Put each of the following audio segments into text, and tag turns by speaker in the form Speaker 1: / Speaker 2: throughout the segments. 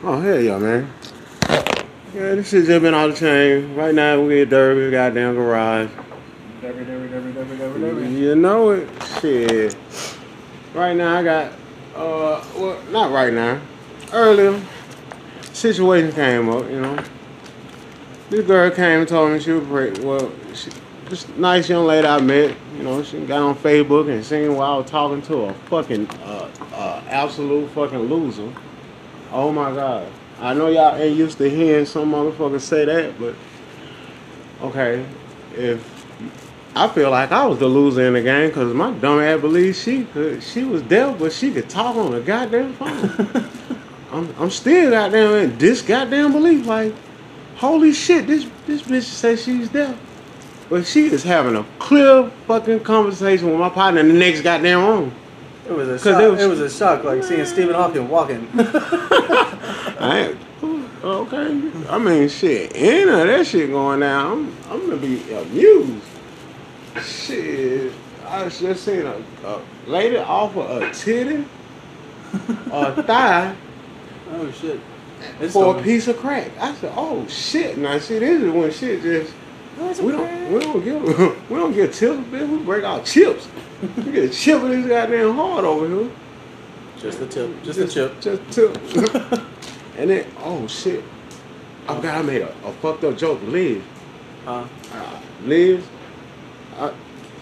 Speaker 1: Oh hell yeah, man. Yeah, this shit just been out of chain. Right now we at Derby, goddamn garage.
Speaker 2: Derby, derby, derby, derby, derby, derby.
Speaker 1: You know it. Shit. Right now I got uh well not right now. Earlier situation came up, you know. This girl came and told me she was pregnant. Well, she, this nice young lady I met, you know, she got on Facebook and seen while I was talking to a fucking uh, uh, absolute fucking loser. Oh my god. I know y'all ain't used to hearing some motherfuckers say that, but okay, if I feel like I was the loser in the game because my dumb ass believes she could, she was deaf, but she could talk on a goddamn phone. I'm, I'm still goddamn in this goddamn belief, like, holy shit, this this bitch says she's deaf. But she is having a clear fucking conversation with my partner in the next goddamn room.
Speaker 2: It was a
Speaker 1: 'Cause
Speaker 2: shock.
Speaker 1: it was-
Speaker 2: it was a shock, like seeing Stephen Hawking walking.
Speaker 1: I ain't, okay. I mean, shit, any of that shit going down, I'm, I'm gonna be amused. Shit, I was just seen a, a lady offer a titty, a thigh
Speaker 2: oh shit! It's
Speaker 1: for a piece of crack. I said, oh shit. Now, see, this is when shit just. We don't, we don't give, we don't get chips, bitch. We break out chips. We get a chip of this goddamn hard over here.
Speaker 2: Just the tip. Just the chip.
Speaker 1: Just tip. and then, oh shit. I forgot I made a, a fucked up joke to Liz.
Speaker 2: Huh?
Speaker 1: Uh, Liz, I,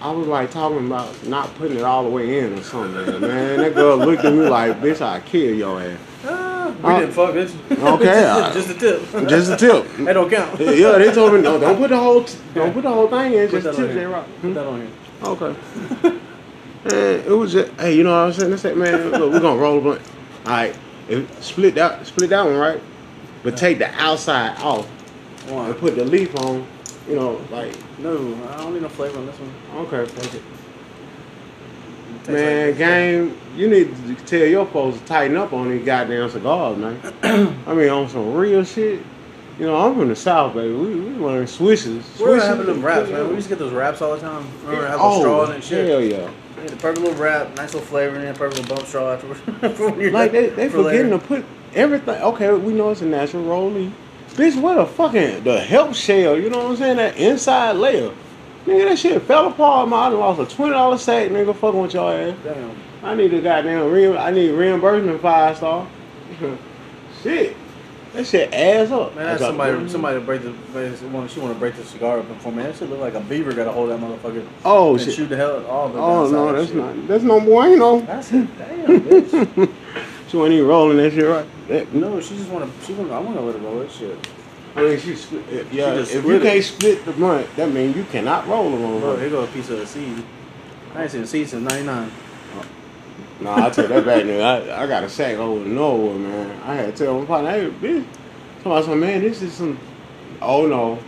Speaker 1: I was like talking about not putting it all the way in or something, man. That girl looked at me like, bitch, I'll kill your ass.
Speaker 2: We
Speaker 1: Uh,
Speaker 2: didn't fuck this.
Speaker 1: okay, uh,
Speaker 2: just, just the tip.
Speaker 1: Just a tip.
Speaker 2: That don't count.
Speaker 1: Yeah, they told me no. Don't put the whole, t- don't put the whole thing in.
Speaker 2: Put
Speaker 1: Just tip that rock.
Speaker 2: Put that on here.
Speaker 1: Okay. Man, it was just, hey, you know what I was saying? I said, man, look, we're gonna roll a blunt. All right, if, split that, split that one, right? But take the outside off
Speaker 2: One.
Speaker 1: and put the leaf on. You know, like,
Speaker 2: No, I don't need no flavor on this one.
Speaker 1: okay, it. Man,
Speaker 2: like-
Speaker 1: game, you need to tell your folks to tighten up on these goddamn cigars, man. I mean, on some real shit. You know, I'm from the South, baby. We, we learn swishes. Swishes-
Speaker 2: having them wraps, man? We used to get those wraps all the time. Remember having
Speaker 1: oh,
Speaker 2: straws and shit.
Speaker 1: Hell yeah.
Speaker 2: Yeah, the perfect little wrap, nice little flavor, and then perfect little bump straw afterwards. For when you're
Speaker 1: Like they, they
Speaker 2: for
Speaker 1: forgetting
Speaker 2: later.
Speaker 1: to put everything. Okay, we know it's a natural rolling. Bitch, what a fucking the help shell. You know what I'm saying? That inside layer. Nigga, that shit fell apart. Man, I lost a twenty dollar sack. Nigga, fucking with y'all ass.
Speaker 2: Damn.
Speaker 1: I need a goddamn re- I need reimbursement five star. shit, that shit ass up.
Speaker 2: Man,
Speaker 1: I
Speaker 2: that's
Speaker 1: got-
Speaker 2: somebody, somebody to break the, want- she want to break the cigar open for me. That shit look like a beaver got a hold that motherfucker
Speaker 1: Oh
Speaker 2: and
Speaker 1: shit.
Speaker 2: shoot the hell all the
Speaker 1: Oh no, that's
Speaker 2: shit.
Speaker 1: not. That's no bueno.
Speaker 2: That's it. Damn, bitch.
Speaker 1: She wasn't even rolling that shit right. That,
Speaker 2: no, she just want to. She want. I want to let her roll that shit.
Speaker 1: I mean, she split. Yeah, if you
Speaker 2: it.
Speaker 1: can't split the blunt, that means you cannot roll the
Speaker 2: Bro,
Speaker 1: one.
Speaker 2: here go a piece of the seed. I ain't seen a seed since '99.
Speaker 1: No, I take that back, nigga. I, I got a sack over nowhere, man. I had to tell my partner, hey, bitch. Somebody said, man, this is some. Oh no,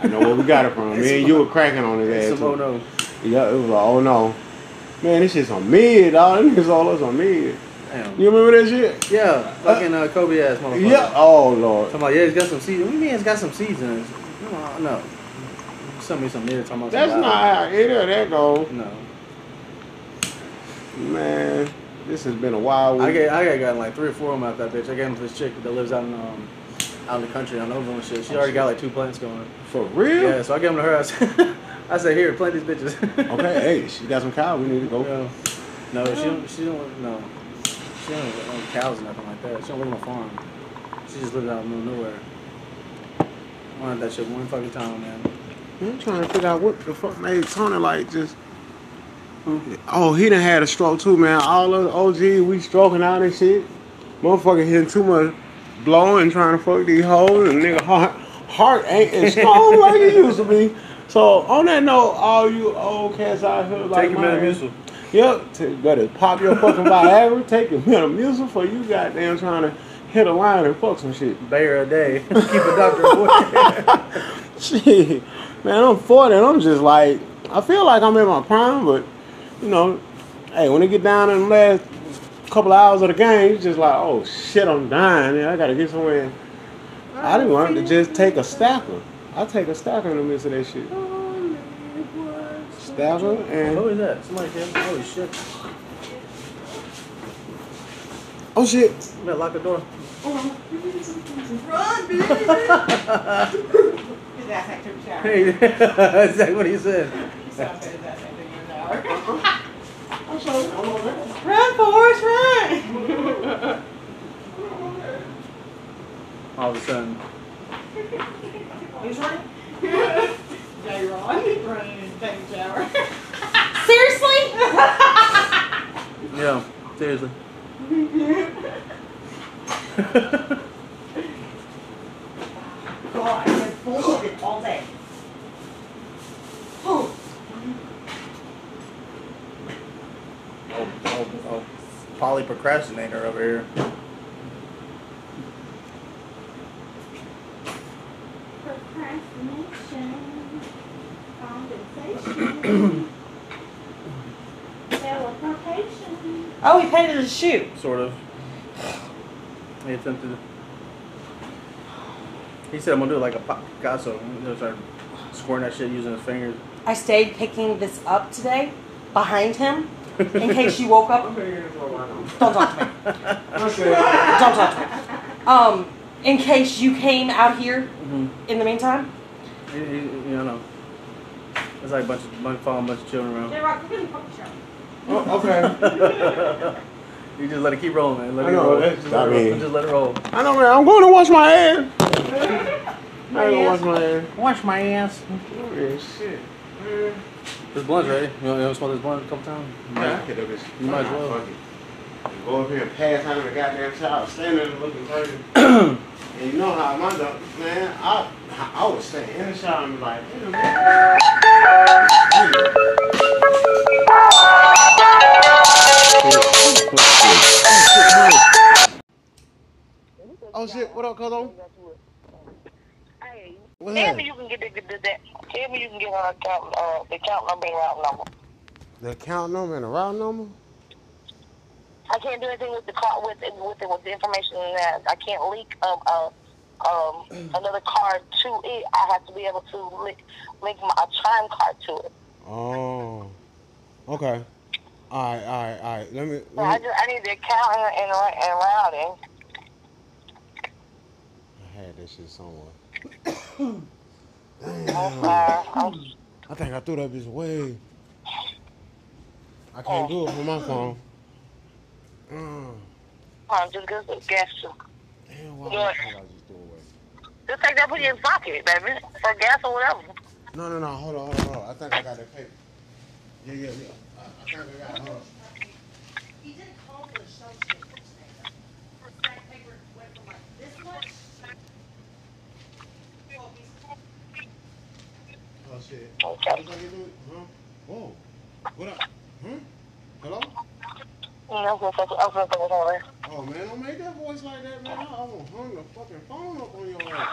Speaker 1: I know where we got it from. man, you were cracking on his ass.
Speaker 2: Some
Speaker 1: too.
Speaker 2: oh no.
Speaker 1: Yeah, it was like, oh no. Man, this is on mid, dog. Them niggas all us on mid.
Speaker 2: Damn.
Speaker 1: You remember that shit?
Speaker 2: Yeah, fucking uh, Kobe ass motherfucker.
Speaker 1: Yeah. Oh lord.
Speaker 2: Talking about yeah, it's got some seeds. What do you mean it's got some seeds in it? No, no. Send me some nigga talking about.
Speaker 1: That's not how either of that goes.
Speaker 2: No.
Speaker 1: Man, this has been a wild
Speaker 2: I
Speaker 1: week.
Speaker 2: get I got gotten like three or four of them out that bitch. I gave them to this chick that lives out in um out in the country on Oval and shit. She already got like two plants going.
Speaker 1: For real?
Speaker 2: Yeah, so I gave them to her. I said, I said here, plant these bitches.
Speaker 1: Okay, hey, she got some cow. We need to go.
Speaker 2: Yeah. No, she don't. She don't. No. She don't no cows or nothing like that. She don't live on a farm. She just lives out in the middle of nowhere. I Wanted that shit one fucking time, man.
Speaker 1: I'm trying to figure out what the fuck made Tony like just. Oh, he done had a stroke too, man. All of the OG, we stroking out and shit. Motherfucker hitting too much blow and trying to fuck these hoes, and nigga heart, heart ain't as strong like it used to be. So on that note, all you old cats out here like
Speaker 2: Take your
Speaker 1: mine. Yep, t- better pop your fucking Viagra, take your Metamucil for you goddamn trying to hit a line and fuck some shit.
Speaker 2: Bear a day. Keep a doctor away.
Speaker 1: Shit, man, I'm 40 and I'm just like, I feel like I'm in my prime, but you know, hey, when it get down in the last couple hours of the game, it's just like, oh shit, I'm dying. Man. I gotta get somewhere. I didn't want to just take a stacker. I take a stacker in the midst of that shit. Stacker
Speaker 2: Who
Speaker 1: and
Speaker 2: is that? Somebody came. Holy shit.
Speaker 1: oh shit,
Speaker 2: Man, lock the door.
Speaker 3: Run, baby! His ass ain't took a shower.
Speaker 2: Hey, that's exactly what he said.
Speaker 3: He said his ass ain't taking a shower. Run, Forrest, run!
Speaker 2: All of a sudden.
Speaker 3: He's running. Jay Ron running and taking a shower.
Speaker 4: Seriously?
Speaker 2: Yeah, seriously.
Speaker 3: God, I've been bullshit all day. Oh,
Speaker 2: Oh, oh, oh. Poly procrastinator over here.
Speaker 4: Procrastination. Compensation. Teleportation.
Speaker 3: Oh, he painted his shoe.
Speaker 2: Sort of. He attempted. He said I'm gonna do it like a Pa- Picasso. He's gonna scoring that shit using his fingers.
Speaker 4: I stayed picking this up today behind him in case you woke up. Don't talk to me. Don't talk to me. Um, in case you came out here
Speaker 2: Mm-hmm.
Speaker 4: in the meantime.
Speaker 2: You, you, you know. It's like a bunch of bunch, following a bunch of children around.
Speaker 1: Oh, okay.
Speaker 2: You just let it keep rolling, man. Let
Speaker 1: I
Speaker 2: it
Speaker 1: know,
Speaker 2: roll.
Speaker 1: that's- eh?
Speaker 2: Just let,
Speaker 1: I
Speaker 2: it roll.
Speaker 1: mean-
Speaker 2: just let it roll.
Speaker 1: I know, man. I'm going to wash my hands. I going to wash my hands.
Speaker 2: Wash my ass.
Speaker 1: Oh, yeah, shit.
Speaker 2: This blunt's ready. You want to smoke this blunt a couple times?
Speaker 1: Yeah, I could have been.
Speaker 2: You might as well.
Speaker 1: Fuck it. Go up here and pass out in the goddamn shower, standing there looking crazy. and you know how my dog, man, I I would stay in the shower and be like, "Damn, man." Oh shit, what up, Colo?
Speaker 5: Hey,
Speaker 1: What's
Speaker 5: tell
Speaker 1: that?
Speaker 5: me you can get the, the, the, that. Tell me you can get our account, uh, the account number and route number.
Speaker 1: The account number and the route number?
Speaker 5: I can't do anything with the car with it, with it, with the information in that. I can't leak um uh, um another card to it. I have to be able to link link my a Chime card to it.
Speaker 1: Oh. Okay. Alright, alright, alright. Let me,
Speaker 5: So I just I need the account and and, and routing.
Speaker 1: I had this shit somewhere.
Speaker 5: I'm
Speaker 1: Damn.
Speaker 5: I'm,
Speaker 1: think I threw that bitch away. I can't do it from my phone. Mm.
Speaker 5: I'm just gonna guess you.
Speaker 1: Damn, why
Speaker 5: Yeah.
Speaker 1: I just threw away?
Speaker 5: Just take that put it in your pocket, baby, for gas or whatever.
Speaker 1: No, no, no. Hold on, hold on, hold on. I think I got that paper. Yeah, yeah, yeah. I, I think I got it. Hold on.
Speaker 4: He didn't call for the show today. That paper went from like this much.
Speaker 1: Oh, shit.
Speaker 5: Okay.
Speaker 1: What I can do? Huh? Whoa. What up? Huh? Hello?
Speaker 5: Gonna gonna.
Speaker 1: Oh, man, don't make that voice like that, man. I, I will hung the fucking phone up on your ass.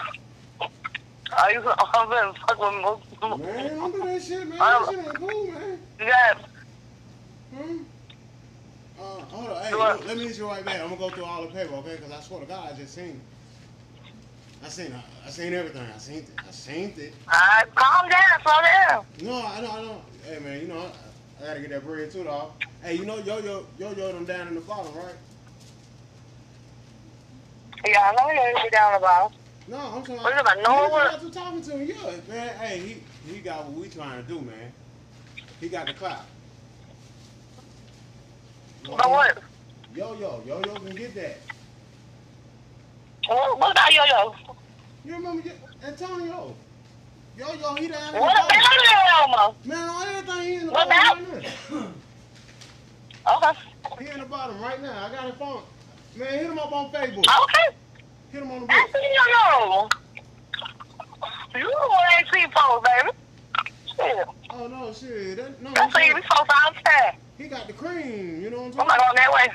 Speaker 5: Are you I'm gonna fuck with me?
Speaker 1: Man, don't do that shit, man. That shit ain't cool, man.
Speaker 5: You got
Speaker 1: Hmm? Uh, hold on. Hey, look, let me hit you right back. I'm gonna go through all the paper, okay? Because I swear to God, I just seen it. I seen I, seen everything. I seen it. I seen it.
Speaker 5: Alright, calm down, slow down.
Speaker 1: No, I know, I know. Hey, man, you know, I, I gotta get that bread too, dog. Hey, you know, yo, yo, yo, yo, them down in the bottom, right?
Speaker 5: Yeah, I know you're gonna down the bottom.
Speaker 1: No, I'm talking.
Speaker 5: What about no
Speaker 1: You
Speaker 5: one?
Speaker 1: got to talking to him, yeah, man. Hey, he he got what we trying to do, man. He got the clout.
Speaker 5: But what?
Speaker 1: Yo, yo, yo, yo can get that.
Speaker 5: What, what about yo-yo?
Speaker 1: You remember Antonio? Yo, yo, he down in the
Speaker 5: What about yo
Speaker 1: Man, on everything, he in the
Speaker 5: What
Speaker 1: bottom right now.
Speaker 5: Okay.
Speaker 1: He in the bottom right now. I got his phone. Man, hit him up on Facebook.
Speaker 5: Okay.
Speaker 1: Hit him on the
Speaker 5: I
Speaker 1: book.
Speaker 5: see yo-yo. You the one ain't see folks, baby. Shit.
Speaker 1: Oh no, shit. That, no,
Speaker 5: I see
Speaker 1: he,
Speaker 5: these folks outside.
Speaker 1: he got the cream. You know what I'm
Speaker 5: I'm
Speaker 1: talking
Speaker 5: not
Speaker 1: about?
Speaker 5: going that way.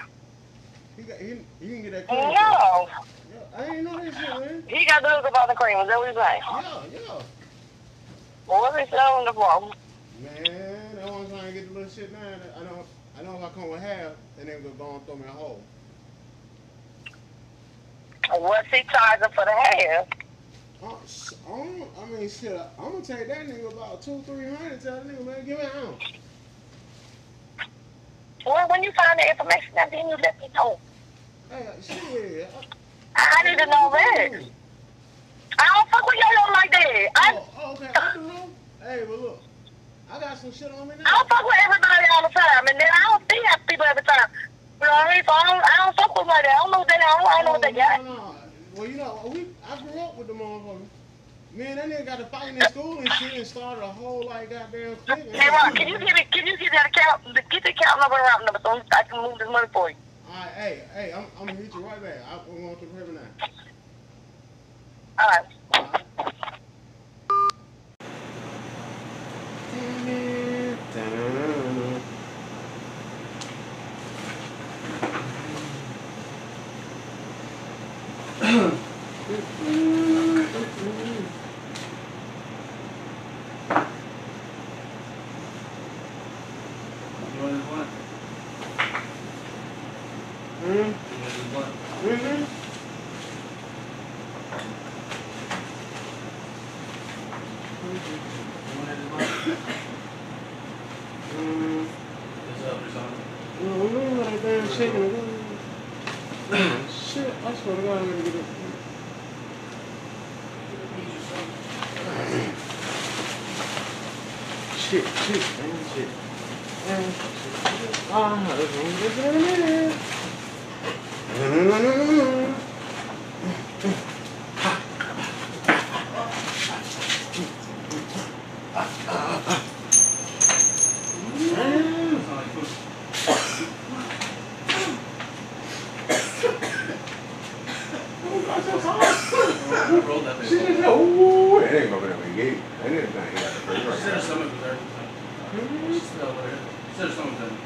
Speaker 1: He got he, he can get that cream.
Speaker 5: No.
Speaker 1: Yeah, I ain't know this shit, man.
Speaker 5: He got the hook about the cream. Is that what he's saying?
Speaker 1: Yeah, yeah.
Speaker 5: Well, what's he selling the from?
Speaker 1: Man, what I'm trying to get the little shit down. I know, I know if I come with half, then they gonna go and throw me a hole.
Speaker 5: What's he charging for the hair?
Speaker 1: Oh, uh, I, don't, I mean, shit, I'm gonna take that nigga about two, three hundred. Tell that nigga, man, give me an ounce.
Speaker 5: Well, when you find the information out, then you let me know.
Speaker 1: Hey, shit,
Speaker 5: I need to know that. I don't fuck with yo-yo like that. I,
Speaker 1: Oh, oh, okay. I know. Hey, but look, I got some shit on me now.
Speaker 5: I don't fuck with everybody all the time, and then I don't see half people every time. You know what I mean? So I don't, I don't fuck with like that. I don't know what they, I don't, I don't know what they got.
Speaker 1: No, no. Well, you know, we I grew up with the motherfucker. Man, that nigga got to fight in school and shit and started a whole like goddamn clique.
Speaker 5: Hey, Rock, can you give me, can you give that account, get the account number and route number so I can move this money for you?
Speaker 1: All right, hey, hey, I'm, I'm gonna hit you right back. I'm to the river now.
Speaker 5: All right.
Speaker 1: All right. Da-na-na-na.
Speaker 2: You want this one?
Speaker 1: Mm,
Speaker 2: You want this one?
Speaker 1: mhm.
Speaker 2: You want this one?
Speaker 1: Mm,
Speaker 2: This up or something?
Speaker 1: no, we ain't got that damn chicken again. Oh, shit, I swear to God, I'm gonna get it. Shit, shit, damn shit. Damn shit. Ah, this one, this in a minute. No, no, no, no, no. Damn.
Speaker 2: Sound like food. I rolled that
Speaker 1: She
Speaker 2: bitch.
Speaker 1: just said, ooh, it ain't gonna be that big. That nigga thing, he got the first
Speaker 2: She said her
Speaker 1: right.
Speaker 2: stomach was hurting. She said over there. She said her stomach was hurting.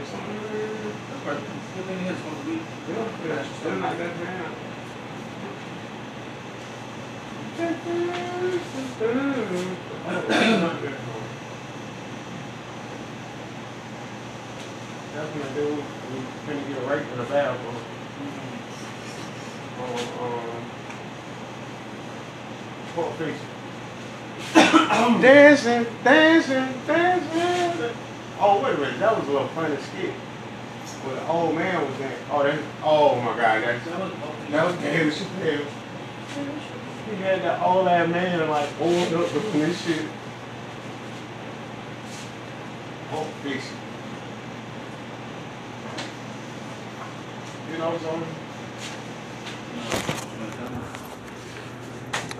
Speaker 1: It's something-
Speaker 2: That's part. Good thing it is once a week.
Speaker 1: Yeah, yeah, still not that bad. That's when I do, we finna get right in the bathroom. Um, um, Pulp Fiction. Dancing, dancing, dancing. Oh, wait a minute, that was a little funny skit. Where the old man was there. Oh, that, oh my God, that's,
Speaker 2: That was
Speaker 1: that was David Chappelle. He had that old ass man like oiled up doing this shit. Pulp Fiction. You know something?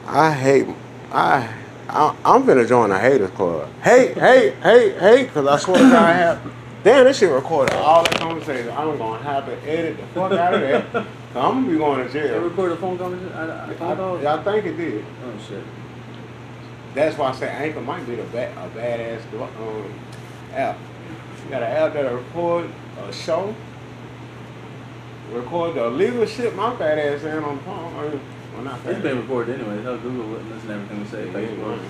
Speaker 1: I hate. I. I I'm finna join the haters club. Hey, hey, hey, hey, because I swear to God, I have. Damn, this shit recorded all that conversation. I'm gonna have to edit the fuck out of that. Cause I'm gonna be going to
Speaker 2: They
Speaker 1: jail.
Speaker 2: recorded a phone conversation? I, I?
Speaker 1: I, I think it did.
Speaker 2: Oh shit.
Speaker 1: That's why I say Anchor might be the ba- a badass um, app. You got an app that'll record a show, record the illegal shit my fat ass in on the phone. I mean, well, not
Speaker 2: It's
Speaker 1: fat
Speaker 2: been recorded anyway. Hell, Google wouldn't listen to everything we say.
Speaker 1: Yeah,
Speaker 2: Facebook.
Speaker 1: yeah.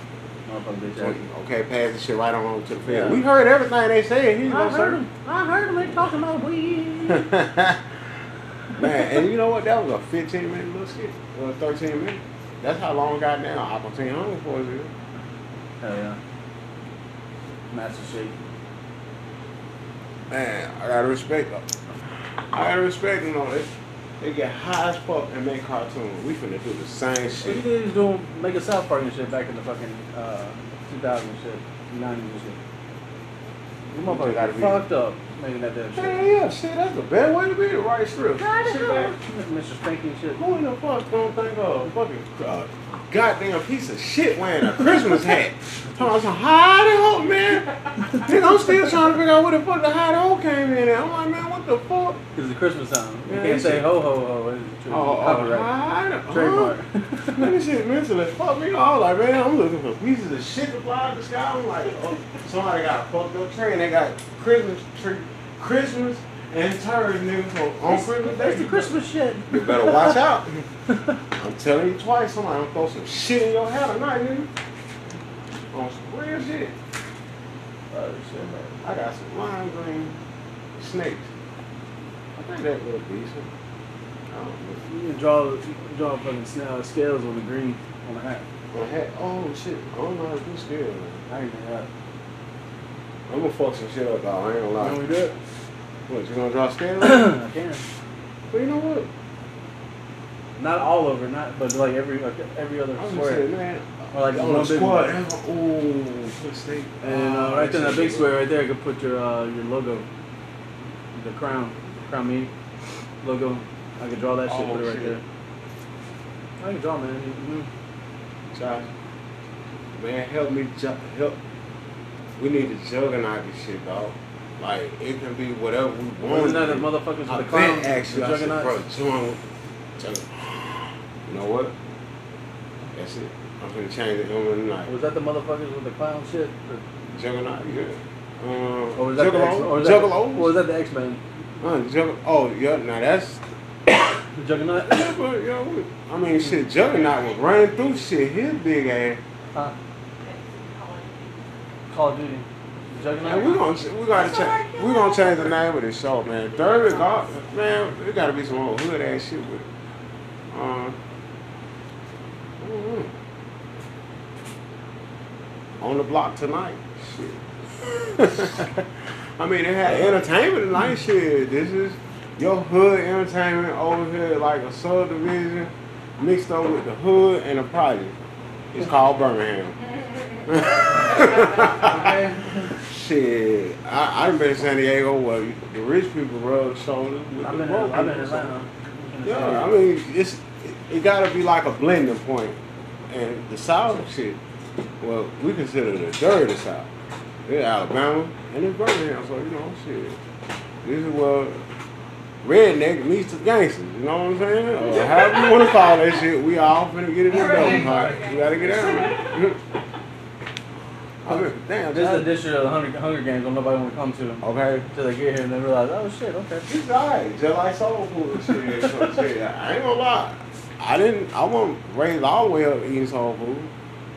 Speaker 2: Motherfucker bitch
Speaker 1: So,
Speaker 2: ass.
Speaker 1: okay, pass the shit right on over to the field.
Speaker 2: Yeah.
Speaker 1: We heard everything they said. He's
Speaker 2: I
Speaker 1: gonna
Speaker 2: heard
Speaker 1: say.
Speaker 2: him. I heard him. They talking about weed.
Speaker 1: Man, and you know what? That was a 15 minute little skit. Or 13 minutes. That's how long goddamn Aqua Teen Hunger Force is.
Speaker 2: Hell yeah. Master Shake.
Speaker 1: Man, I gotta respect them. I gotta respect them though. They, they get high as fuck and make cartoons. We finna do the same
Speaker 2: What you
Speaker 1: shit.
Speaker 2: did is doing make a South Park and shit back in the fucking uh, 2000 and shit, 90s and shit. You motherfucker
Speaker 1: gotta be-
Speaker 2: fucked up making that damn shit.
Speaker 1: Yeah, yeah, shit, that's the best way to be the right script. Sit back.
Speaker 2: Mr. Spanky and shit.
Speaker 1: Who in the fuck don't think of fucking uh, goddamn piece of shit wearing a Christmas hat? Talking about some hidey hole, man. Nigga, I'm still trying to figure out where the fuck the hidey hole came in at. I'm like, man, what the fuck?
Speaker 2: Because it's a Christmas time. You can't say ho ho ho. It's.
Speaker 1: Oh, oh,
Speaker 2: Copyright.
Speaker 1: huh?
Speaker 2: Trademark.
Speaker 1: Man, this shit mentally fuck me off. Like, man, I'm looking for pieces of shit to fly out the sky. I'm like, oh, somebody got a fucked up tree and they got Christmas tree, Christmas and turds, nigga. So on Christmas
Speaker 2: That's the Christmas shit.
Speaker 1: You better watch out. I'm telling you twice, somebody gonna throw some shit in your hat tonight, nigga. On some real shit.
Speaker 2: Oh, shit, man.
Speaker 1: I got some lime green snakes. I think that little decent. I don't know.
Speaker 2: You can draw, you can draw fucking snail uh, scales on the green on the hat.
Speaker 1: My hat, oh shit, I don't know how to do scale.
Speaker 2: I ain't do that.
Speaker 1: I'm gonna fuck some shit up, dog. I ain't gonna lie.
Speaker 2: Can we do it?
Speaker 1: What, you gonna draw a scale?
Speaker 2: I can.
Speaker 1: but you know what?
Speaker 2: Not all over, not but like every like every other
Speaker 1: I was
Speaker 2: square.
Speaker 1: saying, man.
Speaker 2: Or like
Speaker 1: on
Speaker 2: one
Speaker 1: the
Speaker 2: big
Speaker 1: squad.
Speaker 2: one.
Speaker 1: that's- Ooh, good.
Speaker 2: And uh, right there in that big square right there, you could put your uh, your logo, the crown, crown me logo. I could draw that shit,
Speaker 1: Oh,
Speaker 2: put it right
Speaker 1: shit.
Speaker 2: there. I can draw, man. Mhm.
Speaker 1: Josh, man, help me, ju- help. We need to juggernaut this shit, dog. Like it can be whatever we want.
Speaker 2: Wasn't that the motherfuckers
Speaker 1: I
Speaker 2: with the clown?
Speaker 1: actually,
Speaker 2: the
Speaker 1: I said, bro, join with Juggernaut. You know what? That's it. I'm gonna change it over tonight.
Speaker 2: Was that the motherfuckers with the clown shit? Or,
Speaker 1: Juggernaut, yeah. Um,
Speaker 2: or was that the X, or was that, or
Speaker 1: Juggalo?
Speaker 2: was that the X Men?
Speaker 1: Uh, Jugg- oh, yeah, now that's.
Speaker 2: The Juggernaut?
Speaker 1: Yeah, but, yo, I mean, shit, Juggernaut was running through shit. His big ass.
Speaker 2: Huh? Call of Duty. Juggernaut?
Speaker 1: We gonna we gotta change we gonna change the name of this show, man. Derby God, man, there gotta be some old hood ass shit with it. Um, on the block tonight, shit. I mean, they had entertainment tonight, shit. This is your hood entertainment over here, like a subdivision mixed up with the hood and the project. It's called Birmingham.
Speaker 2: Okay.
Speaker 1: Shit, I, I done been to San Diego where the rich people rub shoulders with
Speaker 2: I've
Speaker 1: the
Speaker 2: been
Speaker 1: broke
Speaker 2: I've been in. Atlanta.
Speaker 1: Yeah, I mean, it's it, it gotta be like a blending point. And the South shit, well, we consider the dirty South. It's Alabama and it's Birmingham, so you know, shit. This is where redneck meets the gangsters, you know what I'm saying? Or however you wanna call that shit, we all finna get it in the double part. We gotta get out. I mean, damn,
Speaker 2: This is
Speaker 1: a
Speaker 2: district of the Hunger, Hunger Games that nobody want to come to. Them.
Speaker 1: Okay.
Speaker 2: Until they get here and they realize, oh shit, okay.
Speaker 1: It's alright, just like soul food and shit. So, shit. I ain't gonna lie. I didn't, I wasn't raised all the way up eating soul food.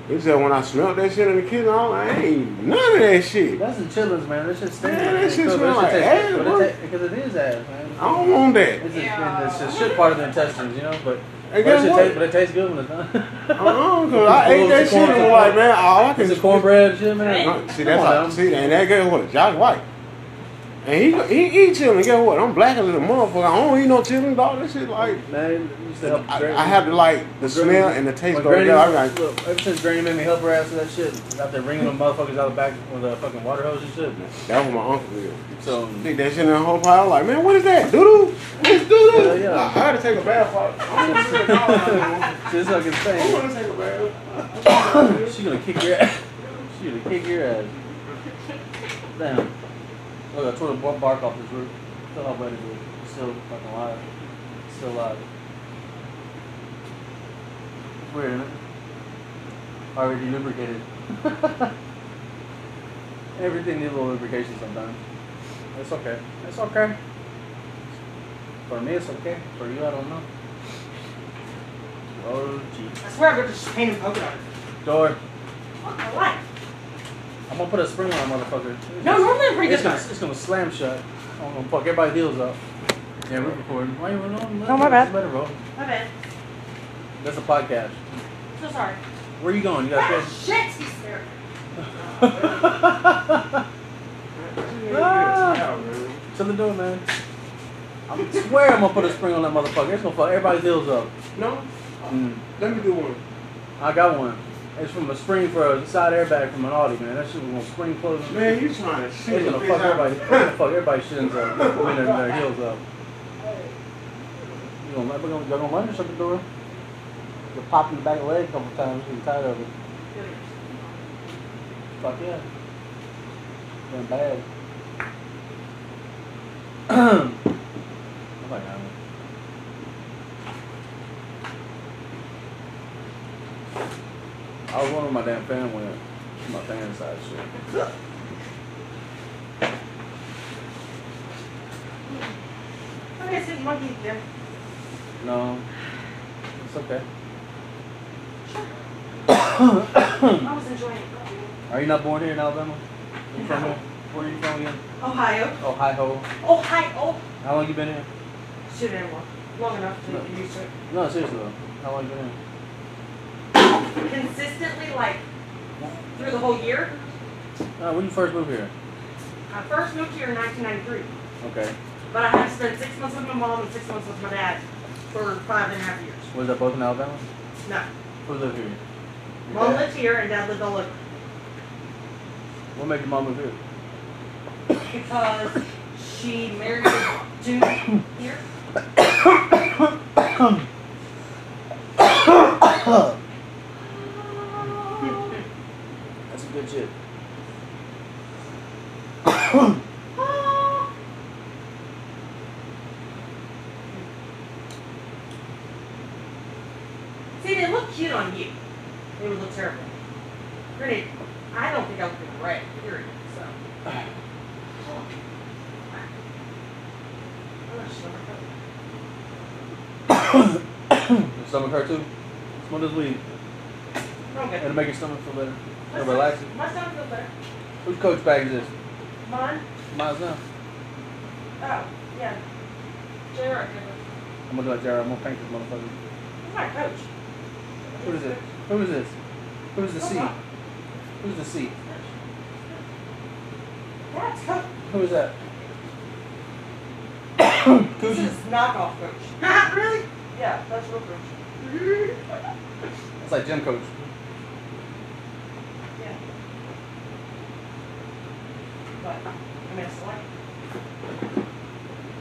Speaker 1: It's just when I smelled that shit in the kitchen, I, was like, I ain't none of that shit.
Speaker 2: That's the chillins, man. That shit stinks.
Speaker 1: Man, that shit smell like ass.
Speaker 2: Because it is ass, man.
Speaker 1: I don't want that.
Speaker 2: It's
Speaker 3: Yeah.
Speaker 2: it's a shit part of the intestines, you know, but,
Speaker 1: And
Speaker 2: but, it
Speaker 1: guess
Speaker 2: should
Speaker 1: what?
Speaker 2: taste, but it tastes good when it's done.
Speaker 1: Uh-uh, cause I ate that shit and was like, man, all I can
Speaker 2: It's a cornbread shit, man.
Speaker 1: See, that's
Speaker 2: now.
Speaker 1: see, and that guess what? Josh White. And he he eat chillin'. Guess what? I'm black as a motherfucker. I don't eat no chillin', dog. This shit like
Speaker 2: Man, it used to help.
Speaker 1: I, I have to like the smell and the taste go together. I'm like,
Speaker 2: look, ever since Granny made me help her ass with that shit, out there bringing them motherfuckers out the back with a fucking water hose and shit.
Speaker 1: That was my uncle did.
Speaker 2: So,
Speaker 1: Stick that shit in the whole pile. Like, man, what is that? Doodoo? It's doodoo.
Speaker 2: Yeah, yeah.
Speaker 1: I, I had to take a bath. I want to take a bath.
Speaker 2: just like it's
Speaker 1: I
Speaker 2: saying.
Speaker 1: want to take a bath.
Speaker 2: She gonna kick your ass. She gonna kick your ass. Damn. Look, I tore the bark off this roof. Still how wet it is. It's Still fucking alive. Still alive. It's weird, isn't it? Already lubricated. Everything needs a little lubrication sometimes. It's okay. It's okay. For me, it's okay. For you, I don't know. Oh, gee.
Speaker 4: I swear I'm gonna just paint him polka dot.
Speaker 2: Door.
Speaker 4: What the what?
Speaker 2: I'm gonna put a spring on a motherfucker.
Speaker 4: No, normally I'm pretty
Speaker 2: it's
Speaker 4: good.
Speaker 2: gonna, it's gonna slam shut. I'm gonna fuck everybody's heels up. Yeah, we're recording. Why you on?
Speaker 4: No, my bad.
Speaker 2: Better, bro.
Speaker 4: My bad.
Speaker 2: That's a podcast.
Speaker 4: So sorry.
Speaker 2: Where are you going? You got
Speaker 4: Ah,
Speaker 2: fish?
Speaker 4: shit, he's there.
Speaker 2: Ah. Shut the door, man. I swear I'm gonna put a spring on that motherfucker. It's gonna fuck everybody's heels up.
Speaker 1: No,
Speaker 2: Mm.
Speaker 1: let me do one.
Speaker 2: I got one. It's from a spring for a side airbag from an Audi, man. That shit was gonna spring close.
Speaker 1: Man, you trying to shoot
Speaker 2: It's
Speaker 1: a
Speaker 2: gonna fuck everybody. Gonna fuck everybody's shins up. I mean, their, their heels up. You gonna, we're gonna, y'all gonna run or shut the door? You'll pop in the back of the leg a couple times. You're tired of it. Fuck yeah. Damn bad. oh my god. I was wondering my damn fan went. My fan side shit.
Speaker 4: Okay, so you want to eat there?
Speaker 2: No. It's okay.
Speaker 4: I was enjoying it.
Speaker 2: Are you not born here in Alabama? You from here? Where are you from again?
Speaker 4: Ohio.
Speaker 2: Oh, hi ho.
Speaker 4: Ohio.
Speaker 2: How long you been here?
Speaker 4: Should have long. Long enough to get used to it.
Speaker 2: No, seriously though. How long you been here?
Speaker 4: Consistently, like, through the whole year.
Speaker 2: Uh, when you first moved here?
Speaker 4: I first moved here in 1993.
Speaker 2: Okay.
Speaker 4: But I had to spend six months with my mom and six months with my dad. for five and a half years.
Speaker 2: Was that both in Alabama?
Speaker 4: No.
Speaker 2: Who lived here? Your
Speaker 4: Mom
Speaker 2: dad?
Speaker 4: lived here and dad lived all over.
Speaker 2: What made your mom move here?
Speaker 4: Because she married a dude here.
Speaker 2: That's some good shit.
Speaker 4: See, they look cute on you. They would look terrible. Granted, I don't think I look great, period. So.
Speaker 2: Your stomach hurt too? Smoke this weed.
Speaker 4: Okay.
Speaker 2: It'll make your stomach feel better.
Speaker 4: My
Speaker 2: It'll relax
Speaker 4: stomach-
Speaker 2: it.
Speaker 4: My stomach feels better.
Speaker 2: Whose coach bag is this?
Speaker 4: Mine?
Speaker 2: Mine's now.
Speaker 4: Oh, yeah. JR.
Speaker 2: I'm gonna do like Jared. I'm gonna paint this motherfucker.
Speaker 4: Who's my coach.
Speaker 2: Who is it? Who is this? Who's the
Speaker 4: Hold
Speaker 2: C? Who's the C?
Speaker 4: That's coach.
Speaker 2: Who is that?
Speaker 4: This
Speaker 2: Coochie.
Speaker 4: is knockoff coach. really? Yeah, that's real coach.
Speaker 2: It's like gym coach.
Speaker 4: Yeah. But, I mean, it's like.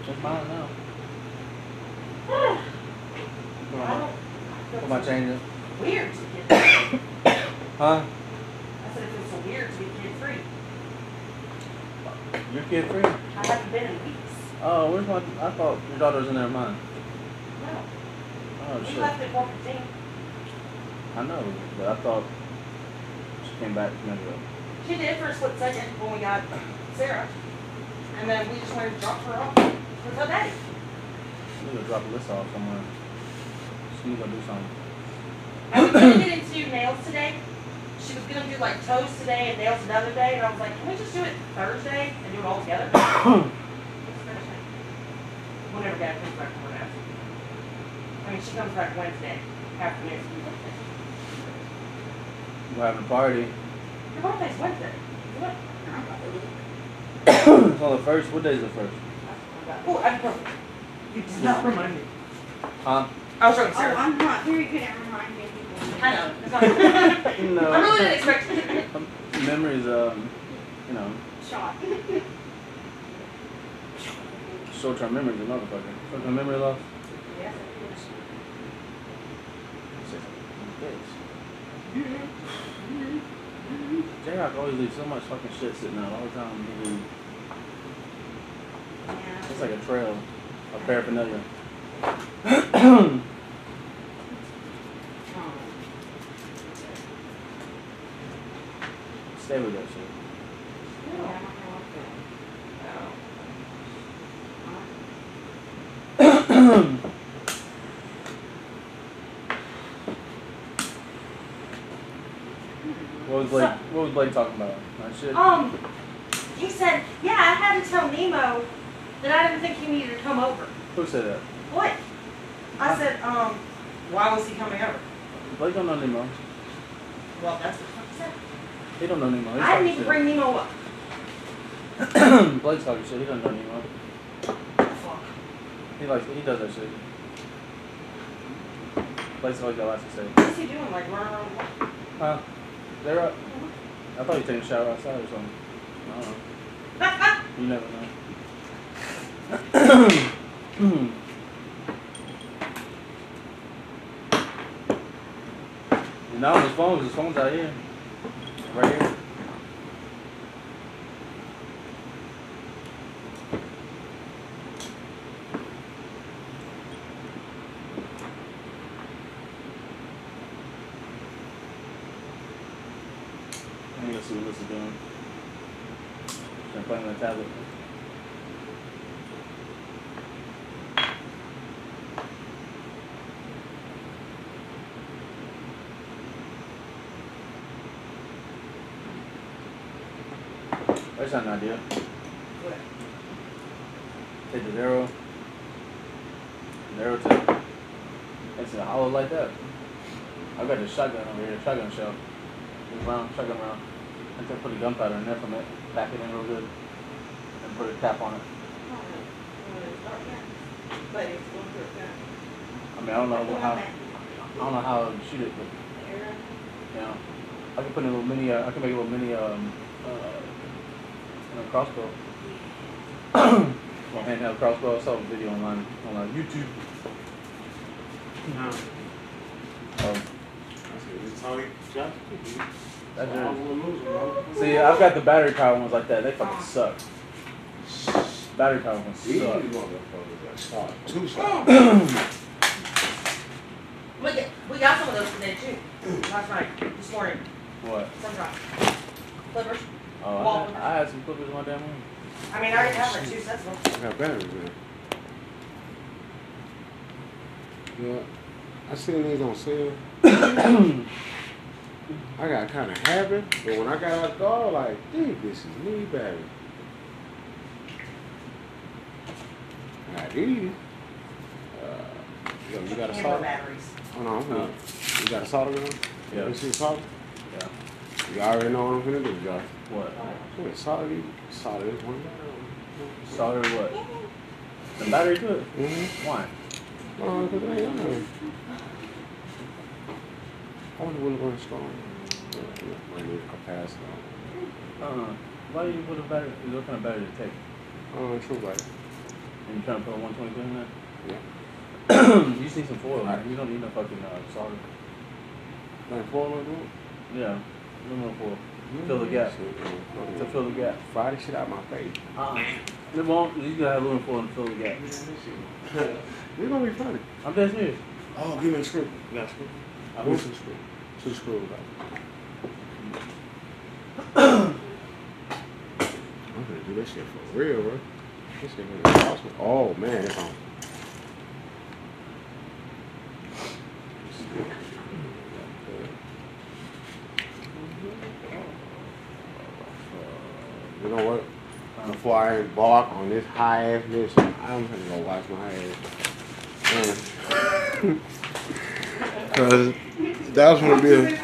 Speaker 2: It's mine now.
Speaker 4: I
Speaker 2: Put my,
Speaker 4: don't.
Speaker 2: put my change in.
Speaker 4: Weird to be kid.
Speaker 2: Huh?
Speaker 4: I said it feels so weird to be kid free.
Speaker 2: Your kid free?
Speaker 4: I haven't been in weeks.
Speaker 2: Oh, where's my? I thought your daughter was in there mine. Oh shit.
Speaker 4: left at.
Speaker 2: I know, but I thought she came back a minute ago.
Speaker 4: She did for a split second when we got Sarah. And then we just went and dropped her off with her daddy.
Speaker 2: We need to drop list off somewhere. She need to do something.
Speaker 4: I was gonna get into nails today. She was gonna do like toes today and nails another day, and I was like, can we just do it Thursday and do it all together? Whenever Dad comes back from her nap. I mean, she comes back Wednesday afternoon.
Speaker 2: We're having a party.
Speaker 4: Your birthday's Wednesday. What?
Speaker 2: it's on the first. What day is the first?
Speaker 4: Oh, I'm perfect. You did not remind me.
Speaker 2: Huh?
Speaker 4: I was talking to
Speaker 3: Oh, I'm not very good at reminding people.
Speaker 4: I know. It's not-
Speaker 2: No.
Speaker 4: I really didn't expect it.
Speaker 2: Um, Memories, um, you know,
Speaker 3: Shot.
Speaker 2: short-term memories, motherfucker. Short-term memory loss.
Speaker 4: Yes,
Speaker 2: J-Rock always leaves so much fucking shit sitting out all the time.
Speaker 3: Yeah.
Speaker 2: It's like a trail of paraphernalia. Stay with that shit.
Speaker 3: Yeah, I don't know what the-
Speaker 2: What was Blake? What was Blake talking about? That shit.
Speaker 4: Um, he said, yeah, I had to tell Nemo that I didn't think he needed to come over.
Speaker 2: Who said that?
Speaker 4: What? I said, um, why was he coming over?
Speaker 2: Blake don't know Nemo.
Speaker 4: Well, that's what he said.
Speaker 2: He don't know Nemo. He's
Speaker 4: I didn't even bring Nemo up.
Speaker 2: Blake's talking shit. He doesn't know Nemo.
Speaker 4: Fuck.
Speaker 2: He likes. He does that shit. Blake's always got lots to say.
Speaker 4: What's he doing? Like running around?
Speaker 2: Huh? They're up. I thought you were taking a shower outside or something. I don't know. You never know. Not on his phone. His phone's out here. Right here. Let me go see what this is doing. Been playing on the tablet. That's not an idea. Take the zero. Zero to. It's a hollow like that. I got the shotgun over here, shotgun shell. Round, shotgun round. I think put the gunpowder in there from it, pack it in real good, put a cap on it.
Speaker 3: But it's going through.
Speaker 2: I mean, I don't know how. I don't know how to shoot it, but you know, I can put in a little mini. Uh, I can make a little mini um, uh, know, crossbow. Well, handheld crossbow. I saw a video online on uh, YouTube.
Speaker 1: No.
Speaker 2: Um,
Speaker 1: I said, this Tony Johnson.
Speaker 2: that
Speaker 1: I
Speaker 2: joint-
Speaker 1: don't wanna lose him, bro.
Speaker 2: See, I've got the battery powered ones like that. They fucking suck. Battery powered ones
Speaker 1: These
Speaker 2: suck.
Speaker 1: motherfuckers are sharp. Too sharp.
Speaker 4: We got, we got some of those today too. Last night, this morning,
Speaker 2: What?
Speaker 4: sunrise. Clippers.
Speaker 2: Oh, I had, I had some clippers in my damn room.
Speaker 4: I mean, I already have like two sets of them.
Speaker 1: I got batteries in. Yeah, I seen these on sale. I got kind of happy, but when I got out the door, like, dude, this is me battery. I got these. Uh, yo, you got a solder?
Speaker 4: batteries.
Speaker 1: Oh no, I'm
Speaker 2: Huh?
Speaker 1: good. You got a solder gun?
Speaker 2: Yeah.
Speaker 1: You see the solder?
Speaker 2: Yeah.
Speaker 1: You already know what I'm gonna do, Josh.
Speaker 2: What?
Speaker 1: Wait, solder, these- solder this one.
Speaker 2: Solder what? The battery to it?
Speaker 1: Mm-hmm.
Speaker 2: Why?
Speaker 1: Oh, because I ain't know. I wonder what it's going to strong. I need a capacitor.
Speaker 2: Uh, why do you put a battery? What kind of battery to take?
Speaker 1: Oh, true, right.
Speaker 2: And you trying to put a 122 in there?
Speaker 1: Yeah.
Speaker 2: you just need some foil. Man. You don't need no fucking uh, solder.
Speaker 1: Like four of them?
Speaker 2: Yeah. No more foil. Fill the gap. To fill the gap.
Speaker 1: Fry the shit out my face.
Speaker 2: Uh-uh. It won't. You gotta have aluminum foil to fill the gap.
Speaker 1: It's gonna be funny.
Speaker 2: I'm dead serious.
Speaker 1: Oh, give me a screw. You got a screw? I want some screw. Two screws. I'm gonna do this shit for real, bro. This shit gonna. Oh man, it's on. You know what? Before I embark on this high ass mission, I'm gonna go wash my ass. Cause that was gonna be a
Speaker 3: every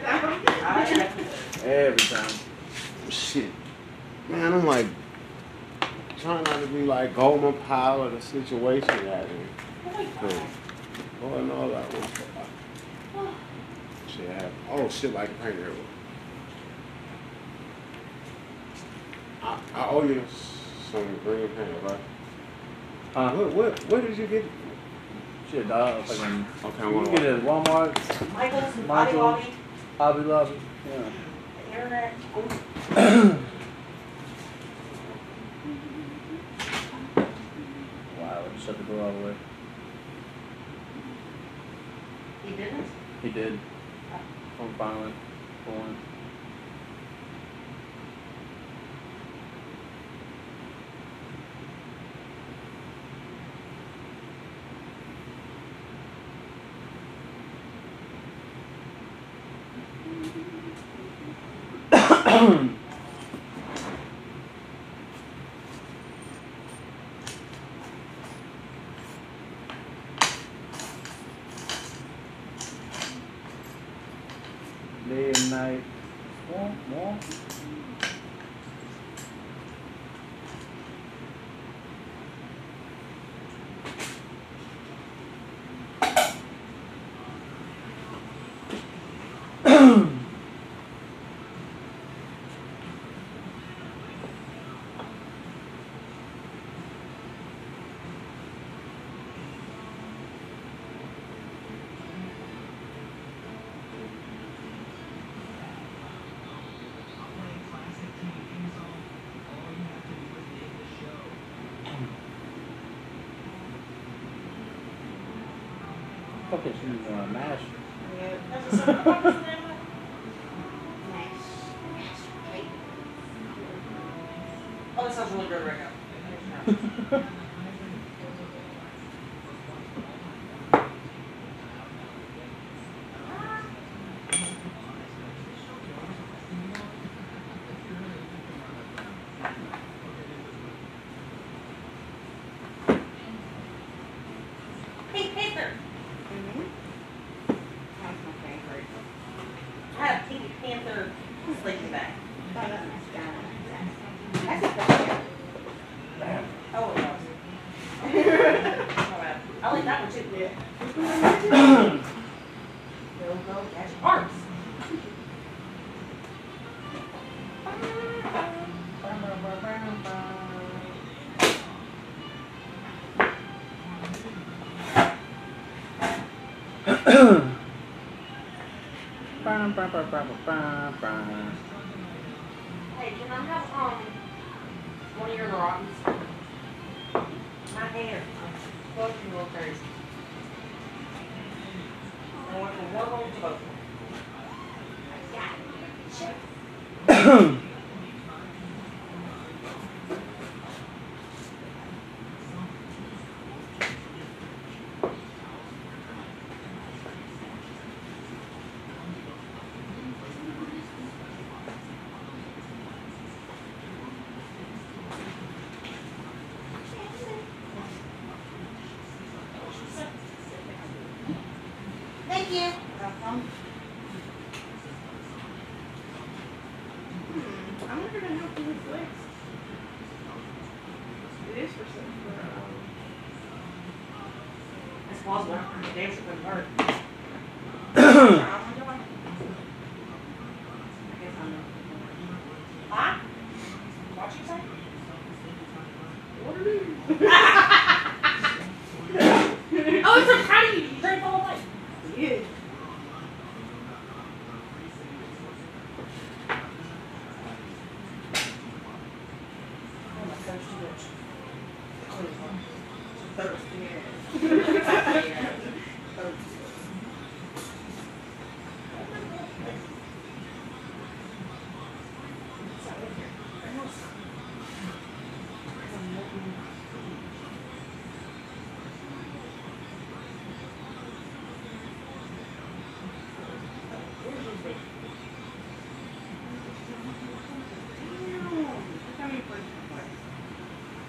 Speaker 3: time.
Speaker 2: Every time.
Speaker 1: shit. Man, I'm like trying not to be like Goldman Powell of the situation that in. Cause Lord knows I want Shit happened. Oh shit like paint everywhere. I, I owe you some green paint, right?
Speaker 2: Huh?
Speaker 1: What, what, where did you get it?
Speaker 2: Shit, dog. Fucking.
Speaker 1: Okay, I
Speaker 2: You
Speaker 1: want
Speaker 2: can get it at Walmart,
Speaker 4: Michael's, Body
Speaker 2: Michael's.
Speaker 4: Lobby,
Speaker 2: Hobby Lobby. Yeah.
Speaker 4: internet.
Speaker 2: Wow. Let shut the door all the way.
Speaker 4: He didn't?
Speaker 2: He did. Oh. From finally pulling. name. Uh, mash.
Speaker 3: Mash. Wait.
Speaker 4: Oh, that sounds really good right
Speaker 2: Bum, bum, bum, bum, bum, bum.
Speaker 4: Hey, can I have um one of your Rockies? My hair. Fucking real crazy. I want from one home to both. Yeah. Shit. Thank you.
Speaker 3: Hmm, I'm not gonna help you with legs. It is for some, for, um,
Speaker 4: It's plausible. The damn sure couldn't hurt.
Speaker 3: I'm doing.
Speaker 4: I guess I'm. Huh? What you say?
Speaker 3: What are you?
Speaker 4: Oh, it's so proud of you. You drank the whole thing.
Speaker 3: Yeah.
Speaker 4: Oh my gosh, too much.
Speaker 3: Thirsty ass.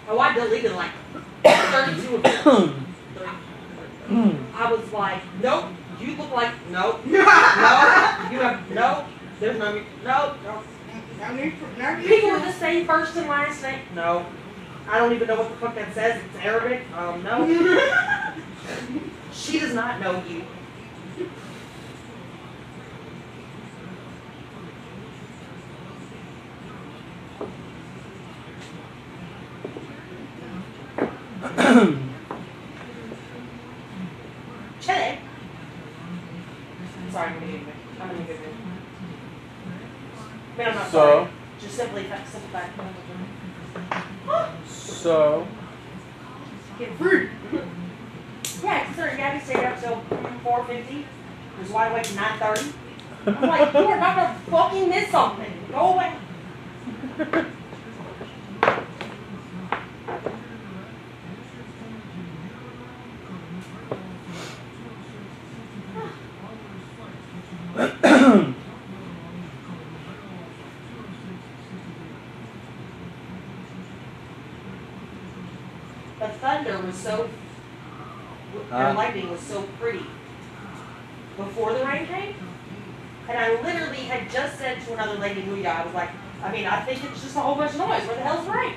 Speaker 4: Oh, I deleted like 32 of them. I was like, nope, you look like, nope, no, you have, nope, there's no, nope, nope.
Speaker 3: No need for, no need
Speaker 4: People with the same first and last name, no. I don't even know what the fuck that says, it's Arabic, um, no. She does not know you. Chile. Sorry, I'm gonna get I'm gonna get it. I mean, I'm not
Speaker 2: So?
Speaker 4: sorry. Just simply, simple fact.
Speaker 2: So,
Speaker 3: Get free.
Speaker 4: Yeah, considering Gabby stayed up till four fifty, was wide awake at nine thirty. I'm like, you are not gonna fucking miss something. Go away. The thunder was so,
Speaker 2: Huh?
Speaker 4: and lightning was so pretty before the rain came. And I literally had just said to another lady, Luya, I was like, I mean, I think it's just a whole bunch of noise. Where the hell's the rain?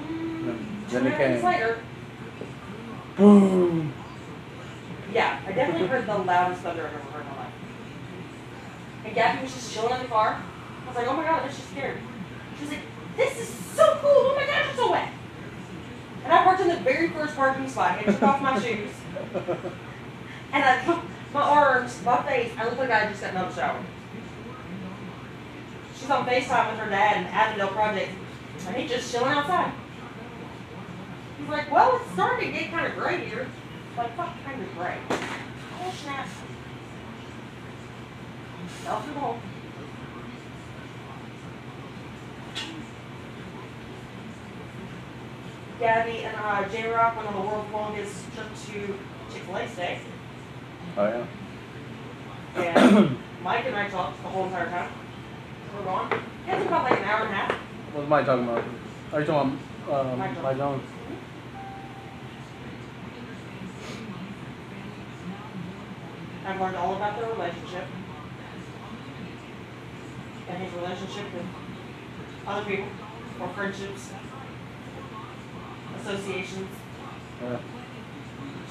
Speaker 4: Mm,
Speaker 2: then it
Speaker 4: minutes
Speaker 2: came.
Speaker 4: later,
Speaker 2: boom.
Speaker 4: yeah, I definitely heard the loudest thunder I've ever heard in my life. And Gabby was just chilling in the car. I was like, oh my god, this just scared. She was like, this is so cool. Oh my gosh, it's so wet. And I parked in the very first parking spot and took off my shoes. And I my arms, my face, I look like I just got out of the shower. She's on FaceTime with her dad in Avondale Project, and he's just chilling outside. He's like, well, it's starting to get kind of gray here. I'm like, fuck, kind of gray. Oh, snap. Fell through the hole. Gabby and uh, J Rock went on the world's longest trip to Chick fil A steak.
Speaker 2: Oh yeah.
Speaker 4: And Mike and I talked the whole entire time. We We're gone. It took about like an hour and a half.
Speaker 2: What's Mike talking about? Are you talking about um,
Speaker 4: Mike Jones.
Speaker 2: Mike Jones?
Speaker 4: I've learned all about their relationship and his relationship with other people or friendships, associations,
Speaker 2: Yeah.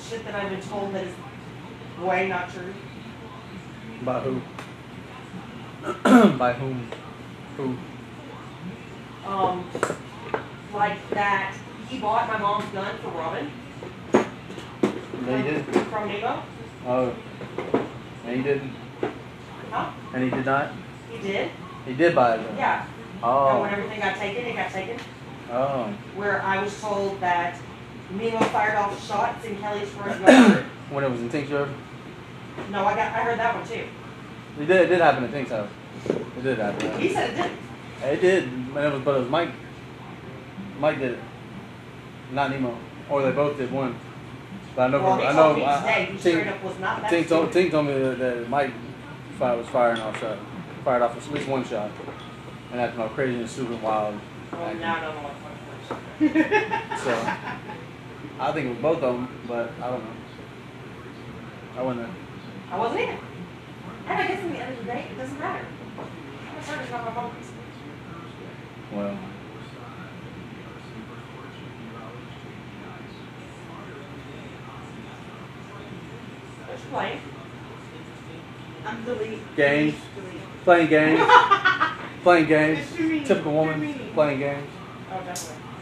Speaker 4: shit that I've been told that is way not true.
Speaker 2: By who? By whom? Who?
Speaker 4: Um, like that he bought my mom's gun for Robin
Speaker 2: They did.
Speaker 4: from Nemo.
Speaker 2: Oh. And he didn't.
Speaker 4: Huh?
Speaker 2: And he did not.
Speaker 4: He did?
Speaker 2: He did buy it.
Speaker 4: Yeah.
Speaker 2: Oh.
Speaker 4: And when everything got taken, it got taken.
Speaker 2: Oh.
Speaker 4: Where I was told that Nemo fired off shots in Kelly's front yard.
Speaker 2: When it was in Tink's yard.
Speaker 4: no, I got I heard that one too.
Speaker 2: It did. It did happen at Tink's house. It did happen.
Speaker 4: He said it didn't.
Speaker 2: It did. And it was, but it was Mike. Mike did it. Not Nemo. Or they both did one. But I know.
Speaker 4: Well,
Speaker 2: I know. I,
Speaker 4: today
Speaker 2: Tink-
Speaker 4: up was not that
Speaker 2: Tink told. Tink told me that, that Mike fi- was firing off shot, fired off at least one shot, and that's all crazy and stupid, and wild.
Speaker 4: Well, now I don't know
Speaker 2: So I think it was both of them, but I don't know. I wasn't there.
Speaker 4: I wasn't either. And I guess in the end of the day, it doesn't matter. I'm a service, not my phone.
Speaker 2: Well,
Speaker 4: you playing?
Speaker 3: I'm delete.
Speaker 2: Games.
Speaker 3: Delete.
Speaker 2: playing games, playing games.
Speaker 3: What you mean?
Speaker 2: Typical woman playing games.
Speaker 4: Oh, definitely.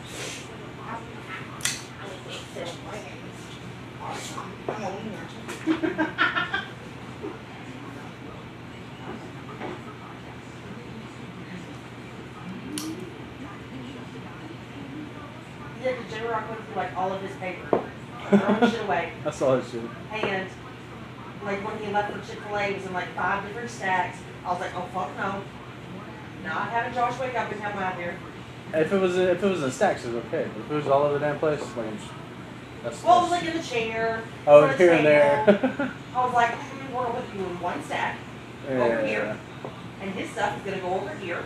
Speaker 4: Yeah, because J Rock went through like all of his paper, throwing shit away,
Speaker 2: I saw that shit.
Speaker 4: and like when he left for Chick Fil A, it was in like five different stacks. I was like, oh fuck no, not having Josh wake up and have him out here.
Speaker 2: If it was if it was in stacks, it was okay. But if it was all over the damn place, like that's.
Speaker 4: Well, it was like in the chair.
Speaker 2: oh, here and there.
Speaker 4: I was like, mm, we're gonna put you in one stack, Over here. and his stuff is gonna go over here.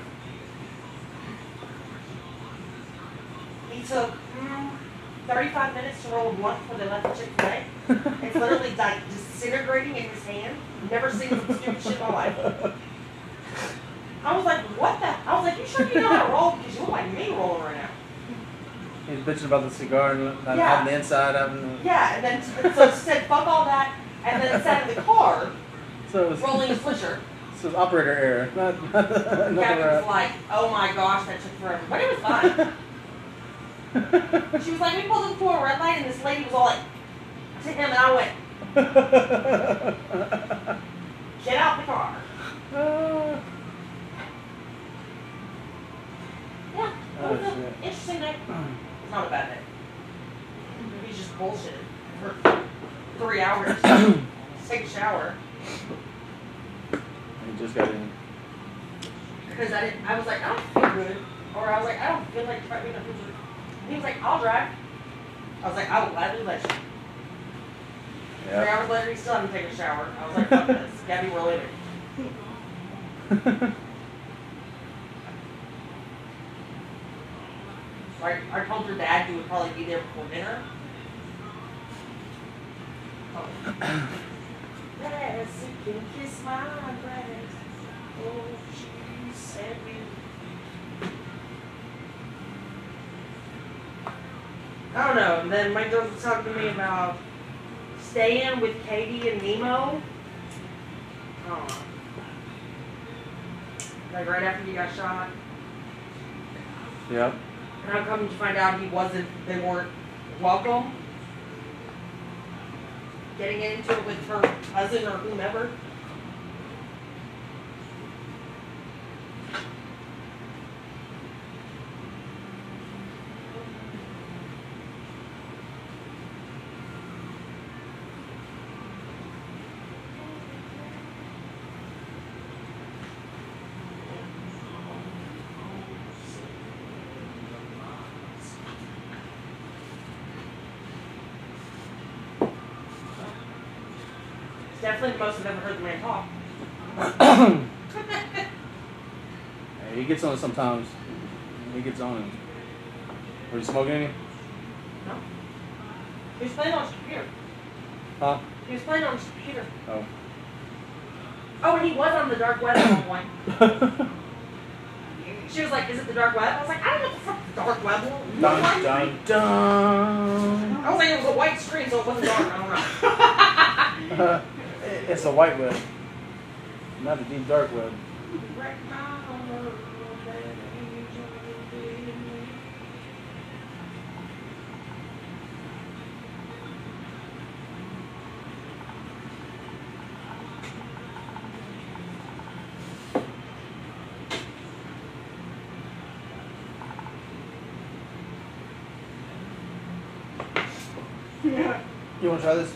Speaker 4: He took mm, 35 minutes to roll a blunt before they left the Chick Fil A. It's literally like disintegrating in his hand. Never seen some stupid shit in my life. I was like, what the? I was like, you sure you know how to roll? Because you look like me rolling right now.
Speaker 2: He's bitching about the cigar and not
Speaker 4: Yeah.
Speaker 2: having the inside, having the.
Speaker 4: Yeah, and then so said, fuck all that, and then sat in the car
Speaker 2: So it was,
Speaker 4: rolling a swisher.
Speaker 2: so it was operator error, not, not
Speaker 4: was like, oh my gosh, that took forever. But it was fine. She was like, we pulled into a red light, and this lady was all like, to him, and I went, get out the car.
Speaker 2: Uh,
Speaker 4: Yeah,
Speaker 2: Oh, shit.
Speaker 4: interesting day. It's not a bad day. Mm-hmm. He's just bullshit for three hours. Take a shower.
Speaker 2: he just got in.
Speaker 4: Because I didn't, I was like, I don't feel good. Or I was like, I don't feel like driving up Hoosier. And he was like, I'll drive. I was like, I will gladly let you. Three
Speaker 2: Yeah.
Speaker 4: hours later, he still hadn't taken a shower. I was like, fuck this. Gabby, we're leaving. So I, I told her dad you would probably be there before dinner. Oh. Yes, you can kiss my grass. Oh, she said we. I don't know. And then my girls were talking to me about staying with Katie and Nemo. Oh. Like right after he got shot.
Speaker 2: Yep.
Speaker 4: And I'm coming to find out he wasn't, they weren't welcome. Getting into it with her cousin or whomever. Definitely the most I've ever heard the man talk.
Speaker 2: Hey, he gets on it sometimes. He gets on it. Were you smoking any?
Speaker 4: No. He was playing on his computer.
Speaker 2: Huh?
Speaker 4: He was playing on his computer.
Speaker 2: Oh.
Speaker 4: Oh, and he was on the dark web at one point. She was like, "Is it the dark web?" I was like, "I don't know what the fuck the dark web was."
Speaker 2: dun dun dun.
Speaker 4: I was like, "It was a white screen, so it wasn't dark." I don't know.
Speaker 2: It's a white web, not a deep dark web. Yeah. You want to try this?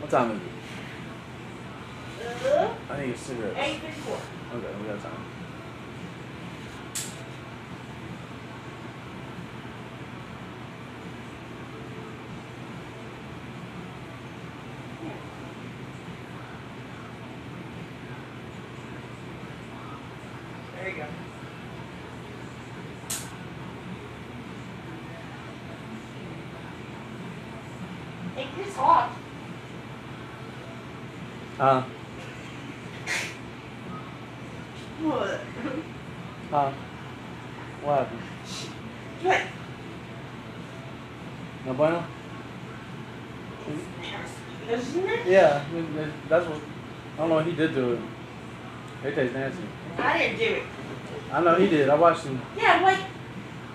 Speaker 2: What time is it?
Speaker 4: Uh,
Speaker 2: I need a cigarette.
Speaker 4: Eight fifty-four.
Speaker 2: Okay, we got time.
Speaker 4: There you go. Hey, it's hot.
Speaker 2: Uh,
Speaker 3: What?
Speaker 2: uh, what happened? No bueno? Yeah, that's what. I don't know he did to it. It tastes nasty.
Speaker 4: I didn't do it.
Speaker 2: I know he did. I watched him.
Speaker 4: Yeah, like,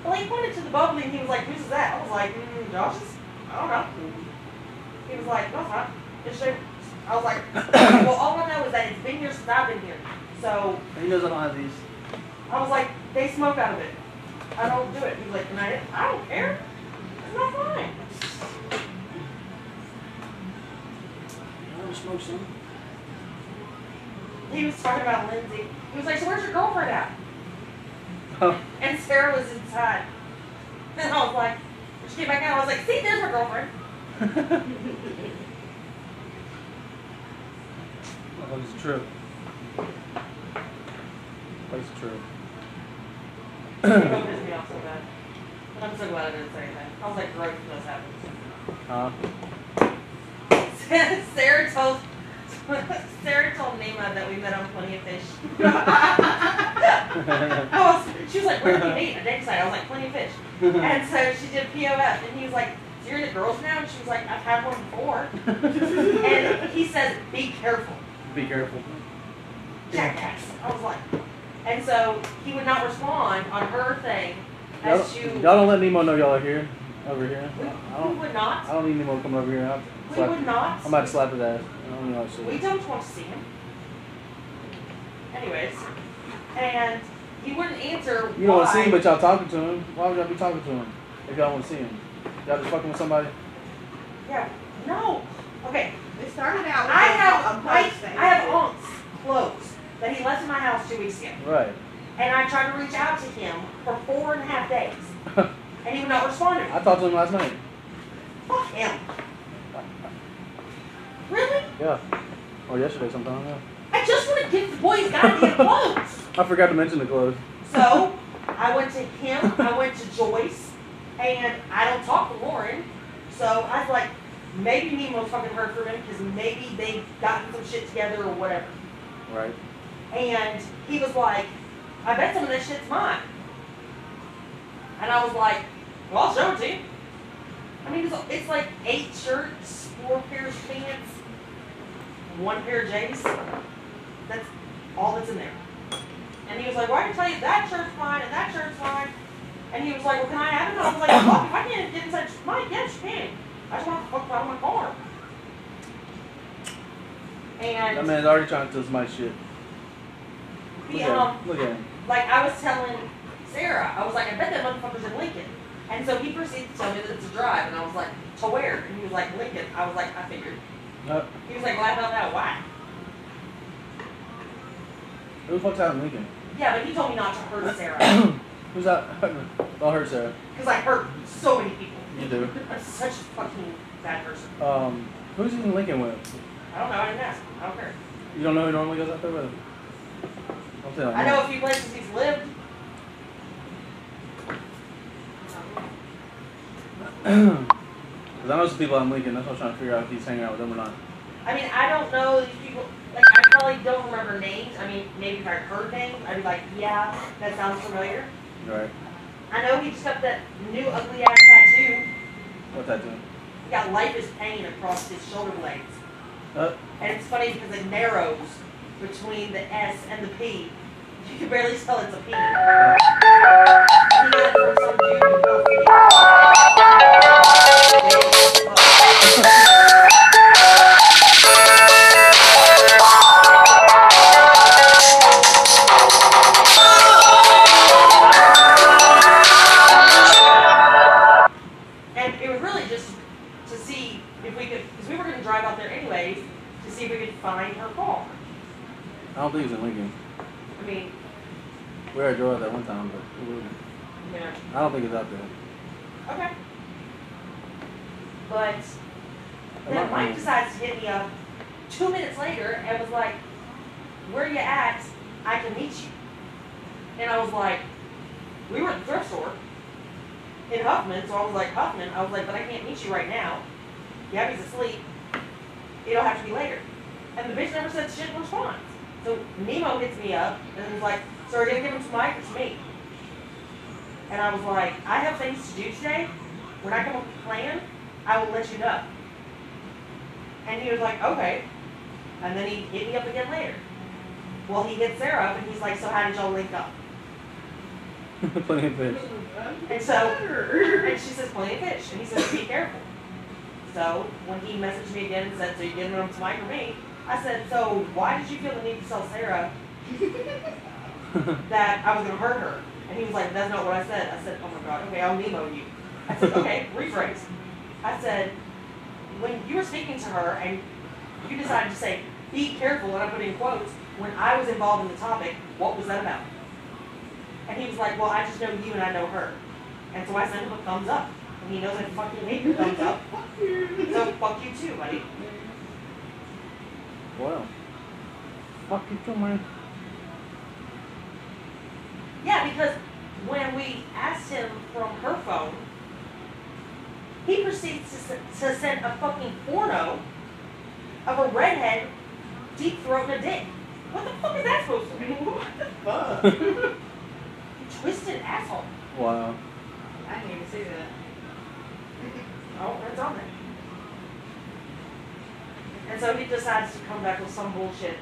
Speaker 4: well, he pointed to the bubbly and he was like, whose is that? I was like, mm, Josh's? I don't know. He was like, no, it's not. It's. I was like, well, all I know is that it's been here since I've been here. So
Speaker 2: He knows I don't have these.
Speaker 4: I was like, they smoke out of it. I don't do it. He was like, I? I don't care. It's not fine.
Speaker 2: I want to smoke some.
Speaker 4: He was talking about Lindsay. He was like, so where's your girlfriend at?
Speaker 2: Oh.
Speaker 4: And Sarah was inside. And I was like, she came back out, I was like, see, there's my girlfriend.
Speaker 2: It's true. That's true.
Speaker 4: It pissed me off so bad. But I'm so glad I didn't say anything. I was like, growth does happen.
Speaker 2: Huh?
Speaker 4: Sarah told Sarah told Nemo that we met on Plenty of Fish. I was, she was like, where did we meet? A date site. I was like, Plenty of Fish. And so she did POF, and he was like, so you're the girls now? And she was like, I've had one before. And he says, be careful,
Speaker 2: Be careful.
Speaker 4: jackass. I was like, and so he would not respond on her thing
Speaker 2: Y'all,
Speaker 4: to,
Speaker 2: y'all don't let Nemo know y'all are here. Over here.
Speaker 4: we,
Speaker 2: I
Speaker 4: we
Speaker 2: don't.
Speaker 4: would not.
Speaker 2: I don't need Nemo coming over here. I'll
Speaker 4: We
Speaker 2: slap,
Speaker 4: would not.
Speaker 2: I'm about to slap his ass. I don't know shit.
Speaker 4: We don't want to see him. Anyways, and he wouldn't answer.
Speaker 2: You don't want to see him, but y'all talking to him. Why would y'all be talking to him if y'all want to see him? Y'all just fucking with somebody?
Speaker 4: Yeah. No. Okay.
Speaker 3: It started out with
Speaker 4: I
Speaker 3: a-
Speaker 4: have
Speaker 3: a
Speaker 4: I,
Speaker 3: post thing.
Speaker 4: I have aunt's clothes that he left in my house two weeks ago,
Speaker 2: Right.
Speaker 4: and I tried to reach out to him for four and a half days, and he would not respond to me.
Speaker 2: I talked to him last night.
Speaker 4: Fuck him. Really?
Speaker 2: Yeah. Or yesterday sometime, yeah.
Speaker 4: I just want to get the boys goddamn clothes.
Speaker 2: I forgot to mention the clothes.
Speaker 4: So I went to him, I went to Joyce, and I don't talk to Lauren. So I was like, maybe Nemo's fucking heard from him because maybe they've gotten some shit together or whatever.
Speaker 2: Right.
Speaker 4: And he was like, I bet some of this shit's mine. And I was like, well, I'll show it to you. I mean, it's, it's like eight shirts, four pairs of pants, one pair of J's. That's all that's in there. And he was like, well, I can tell you that shirt's mine and that shirt's mine. And he was like, well, can I have it? And I was like, fuck, if I can't get inside mine, yes, you can. I want the fuck out of my car. And
Speaker 2: That man's already trying to steal my shit. Look
Speaker 4: he,
Speaker 2: at
Speaker 4: um,
Speaker 2: him. Look at him.
Speaker 4: like I was telling Sarah, I was like, I bet that motherfucker's in Lincoln. And so he proceeded to tell me that it's a drive, and I was like, to where? And he was like, Lincoln. I was like, I figured.
Speaker 2: Uh,
Speaker 4: He was like, well, I found out why.
Speaker 2: who the fuck's out in Lincoln?
Speaker 4: Yeah, but he told me not to hurt Sarah.
Speaker 2: Who's that? I'll hurt Sarah.
Speaker 4: Because I hurt so many people.
Speaker 2: You do.
Speaker 4: I'm such a fucking bad person.
Speaker 2: Um, who's he in Lincoln with?
Speaker 4: I don't know. I didn't ask. I don't care.
Speaker 2: You don't know who normally goes out there with? him? I'm saying like
Speaker 4: I know a few places he's lived.
Speaker 2: Because I know some people out in Lincoln. That's what I'm trying to figure out if he's hanging out with them or not.
Speaker 4: I mean, I don't know these people. Like, I probably don't remember names. I mean, maybe if I heard names, I'd be like, yeah, that sounds familiar.
Speaker 2: Right.
Speaker 4: I know he just got that new ugly ass tattoo.
Speaker 2: What's that
Speaker 4: He got life is pain across his shoulder blades.
Speaker 2: Uh,
Speaker 4: And it's funny because it narrows between the S and the P. You can barely tell it's a P. He got it from some dude in Philadelphia. We
Speaker 2: already drove that one time, but
Speaker 4: you
Speaker 2: I don't think it's out there.
Speaker 4: okay. But
Speaker 2: Am
Speaker 4: then
Speaker 2: I-
Speaker 4: Mike decides to hit me up two minutes later and was like, "Where you at? I can meet you." And I was like, "We were at the thrift store in Huffman," so I was like, "Huffman," I was like, "But I can't meet you right now. Gabby's asleep. It'll have to be later." And the bitch never said shit in response. So Nemo hits me up and was like, "So are you gonna give him to Mike or to me?" And I was like, "I have things to do today. When I come up with a plan, I will let you know." And he was like, okay. And then he hit me up again later. Well, he hit Sarah up and he's like, so how did y'all link up?
Speaker 2: Plenty of fish.
Speaker 4: And so, and she says, plenty of fish. And he says, be careful. So when he messaged me again and said, so you giving them to Mike or me? I said, so why did you feel the need to tell Sarah that I was going to hurt her? And he was like, that's not what I said. I said, oh my God, okay, I'll Nemo you. I said, okay, rephrase. I said, when you were speaking to her and you decided to say, be careful, and I put in quotes, when I was involved in the topic, what was that about? And he was like, well, I just know you and I know her. And so I sent him a thumbs up. And he knows I fucking hate your thumbs up. So fuck you too, buddy.
Speaker 2: Wow. Fuck you too, man.
Speaker 4: Yeah, because when we asked him from her phone, he proceeds to, to send a fucking porno of a redhead deep throating a dick. What the fuck is that supposed to mean?
Speaker 3: What the fuck?
Speaker 4: You twisted asshole.
Speaker 2: Wow.
Speaker 3: I didn't even see that.
Speaker 4: Oh, that's on there. And so he decides to come back with some bullshit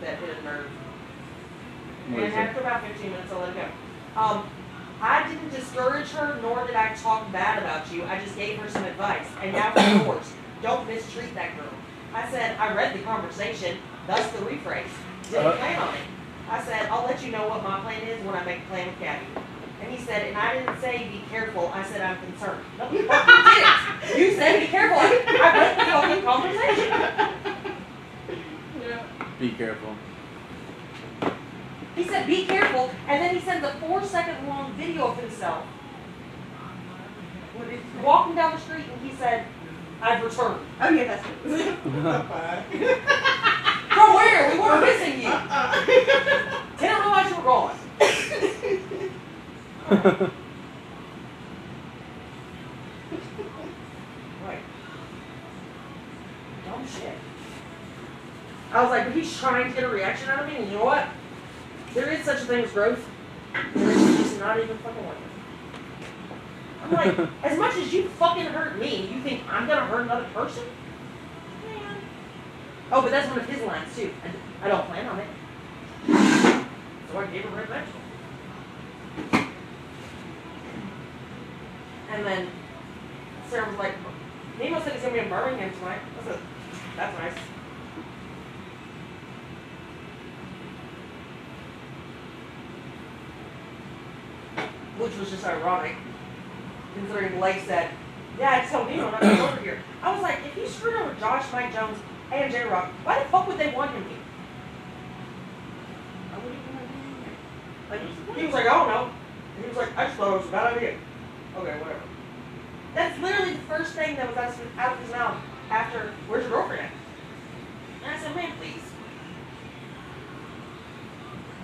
Speaker 4: that hit a nerve.
Speaker 2: What
Speaker 4: And after about 15 minutes, I let it go. Um, I didn't discourage her, nor did I talk bad about you. I just gave her some advice. And now for yours. Don't mistreat that girl. I said, I read the conversation, thus the rephrase. Didn't
Speaker 2: Uh.
Speaker 4: plan on it. I said, I'll let you know what my plan is when I make a plan with Gabby. And he said, and I didn't say be careful. I said, I'm concerned. No, you didn't. You said be careful. I, I read the fucking conversation.
Speaker 3: Yeah.
Speaker 2: Be careful.
Speaker 4: He said, be careful, and then he sends a four second long video of himself walking down the street, and he said, I've returned.
Speaker 3: Oh yeah, that's it.
Speaker 4: From where? We weren't missing you. Didn't realize you were gone. Right. Dumb shit. I was like, but he's trying to get a reaction out of me, and you know what? There is such a thing as growth. Just not even fucking like it. I'm like, as much as you fucking hurt me, you think I'm gonna hurt another person? Man. Oh, but that's one of his lines too. I, I don't plan on it. So I gave him her red vegetable. And then Sarah was like, Nemo said he's gonna be in Birmingham tonight. I said, that's nice. Which was just ironic, considering Blake said, Yeah, I told Nemo not to come over here. I was like, if he screwed over Josh, Mike Jones, and J Rock, why the fuck would they want him here? Like, he was like, I don't know. And he was like, I just thought it was a bad idea. Okay, whatever. That's literally the first thing that was out of- out of his mouth after, where's your girlfriend at? And I said, man, please.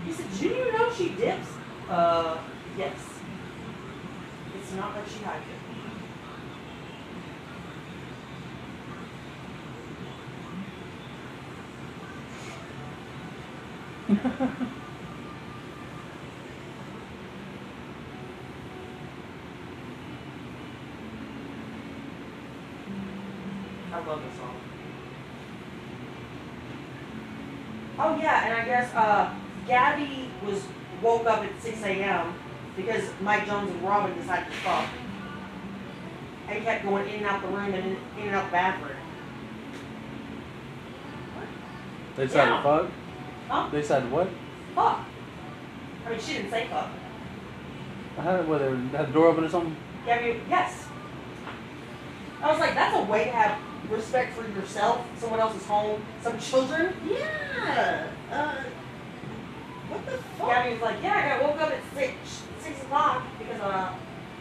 Speaker 4: He said, do you know she dips? Uh, yes. Not like she hides it. I love this song. Oh yeah, and I guess uh, Gabby was woke up at 6 a.m. because Mike Jones and Robin decided to fuck. And kept going in and out the room and in, in and out the bathroom.
Speaker 2: They decided
Speaker 4: Yeah.
Speaker 2: to fuck?
Speaker 4: Huh?
Speaker 2: They decided what?
Speaker 4: Fuck. I mean, she didn't say fuck.
Speaker 2: How, what, they had the door open or something?
Speaker 4: Gabby, yes. I was like, that's a way to have respect for yourself, someone else's home, some children.
Speaker 3: Yeah. Uh, what the fuck?
Speaker 4: Gabby was like, yeah, I got woke up at six six o'clock because uh,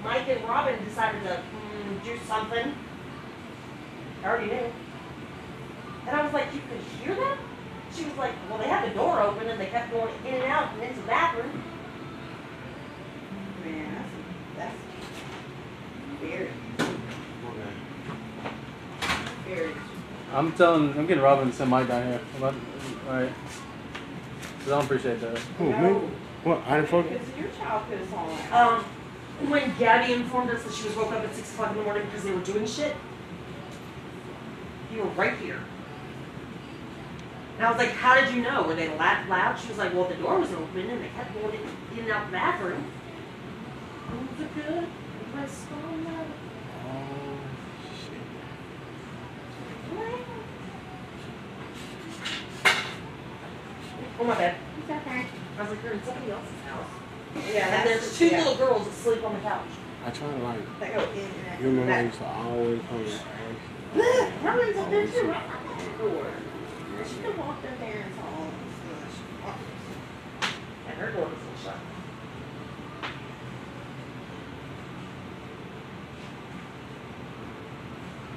Speaker 4: Mike and Robin decided to mm, do something. I already knew. And I was like, you could hear them? She was like, well, they had the door open and they kept going in and out and into the bathroom.
Speaker 3: Man, that's, that's very, very.
Speaker 2: I'm telling, I'm getting Robin to send Mike down here. Alright. I don't appreciate that.
Speaker 1: Who, me? What? I didn't fuck
Speaker 3: Because your child could have that.
Speaker 4: Um, when Gabby informed us that she was woke up at six o'clock in the morning because they were doing shit, you were right here. And I was like, "How did you know? Were they loud?" loud? She was like, "Well, the door was open and they kept going in, and out the bathroom." Oh, the good. My storm love.
Speaker 1: Oh, shit.
Speaker 4: Oh my bad.
Speaker 3: It's okay.
Speaker 4: I was like, "You're in somebody else's house."
Speaker 3: Yeah,
Speaker 4: And there's two little girls that sleep on the couch.
Speaker 1: I try to like,
Speaker 3: They go in and out.
Speaker 1: you remember I used to always come and ask
Speaker 3: Look, Herman's up there too, right next door. She could walk in there and saw all this stuff.
Speaker 4: And her door was still shut.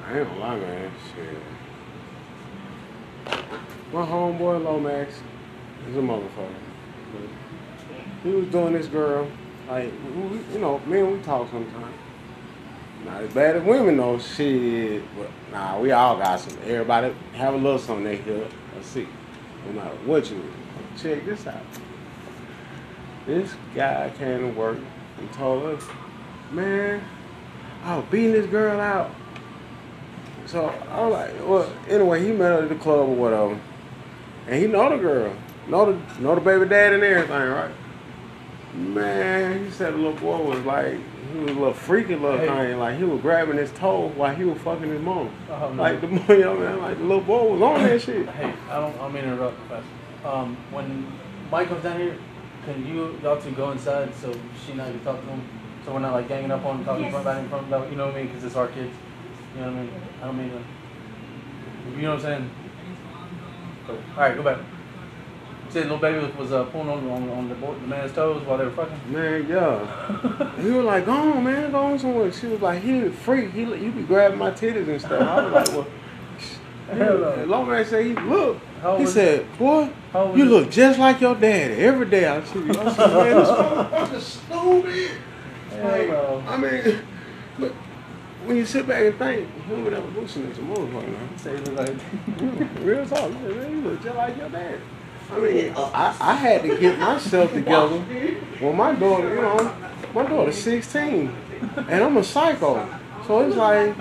Speaker 1: I ain't gonna lie, man. Shit. My homeboy Lomax is a motherfucker. He was doing this girl, like, you know, me and we talk sometimes. Not as bad as women though, shit. But nah, we all got some. Everybody have a little something they hear or see. No matter what you check this out. This guy came to work and told us, man, I was beating this girl out. So I was like, well, anyway, he met her at the club or whatever, and he know the girl, know the know the baby dad and everything, right? Man, he said the little boy was like, he was a little freaky little
Speaker 2: Hey.
Speaker 1: thing, like he was grabbing his toe while he was fucking his mom.
Speaker 2: Oh.
Speaker 1: Like the boy, young man, like the little boy was on that shit.
Speaker 2: Hey, I don't, I don't mean to interrupt, Professor. Um, when Mike comes down here, can you, y'all two go inside so she and I can talk to him? So we're not like ganging up on him, talking
Speaker 4: Yes.
Speaker 2: about him, from about, you know what I mean? Because it's our kids. You know what I mean? I don't mean to. You know what I'm saying? Cool. All right, go back. Said little baby was uh, pulling on, on, on the, boy, the man's toes while they were fucking.
Speaker 1: Man, yeah. He was like, go on, man, go on somewhere. She was like, he a freak. He, you be grabbing my titties and stuff. I was like, well,
Speaker 2: Hell no.
Speaker 1: Long man said, he look. He said, boy, you look just like your daddy every day I see you. I said, man, this motherfucker's stupid. Like. I mean, but when you sit back and think, human evolution is a motherfucker, man.
Speaker 2: Say it like.
Speaker 1: Real talk. You man, you look just like your dad. I mean, I, I had to get myself together. Well, my daughter, you know, my daughter's 16, and I'm a psycho. So it's like,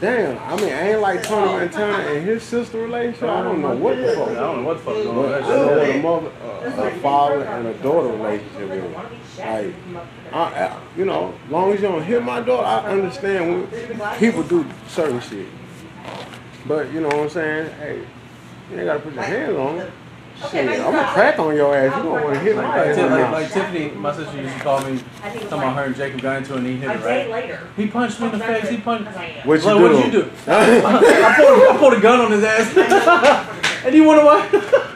Speaker 1: damn. I mean, I ain't like Tony Montana and his sister relationship. I don't know what the fuck.
Speaker 2: I don't know what the fuck's going on.
Speaker 1: But
Speaker 2: with
Speaker 1: I know
Speaker 2: shit.
Speaker 1: what a mother, uh, a father, and a daughter relationship is. Like, I, I, you know, as long as you don't hit my daughter, I understand when people do certain shit. But you know what I'm saying? Hey, you ain't gotta put your hands on it. Shit, I'm gonna crack on your ass. You don't want to hit my
Speaker 2: Like,
Speaker 1: ass.
Speaker 2: Ti-
Speaker 1: in the
Speaker 2: like, like Tiffany, my sister used to call me,
Speaker 4: I think it
Speaker 2: talking about her and Jacob got into it and he hit
Speaker 4: a
Speaker 2: her,
Speaker 4: day
Speaker 2: right?
Speaker 4: later.
Speaker 2: He punched me in the face, he punched.
Speaker 1: What you
Speaker 2: Like,
Speaker 1: do?
Speaker 2: what'd you do? I, pulled, I pulled a gun on his ass. and you wanna what?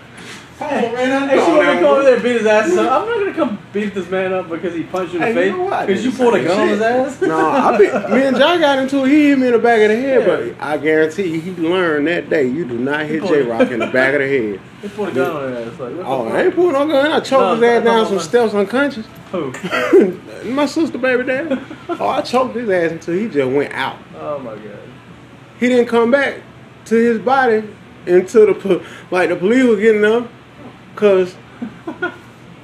Speaker 1: Man, I
Speaker 2: Hey, she want to come over there and beat his ass. So I'm not gonna come beat this man up because he punched you in the
Speaker 1: Hey,
Speaker 2: face?
Speaker 1: know
Speaker 2: Because you
Speaker 1: didn't
Speaker 2: pulled a gun on his ass?
Speaker 1: No, I be, me and John got into it. He hit me in the back of the head,
Speaker 2: Yeah.
Speaker 1: but I guarantee you, he learned that day you do not hit J Rock in the back of the head.
Speaker 2: He pulled a gun on his ass. Like,
Speaker 1: Oh. I ain't pulling no gun. I choked
Speaker 2: No,
Speaker 1: his ass
Speaker 2: no,
Speaker 1: down
Speaker 2: no,
Speaker 1: some steps unconscious.
Speaker 2: Who?
Speaker 1: My sister, baby dad. Oh, I choked his ass until he just went out.
Speaker 2: Oh my god.
Speaker 1: He didn't come back to his body until the like the police were getting there. Cause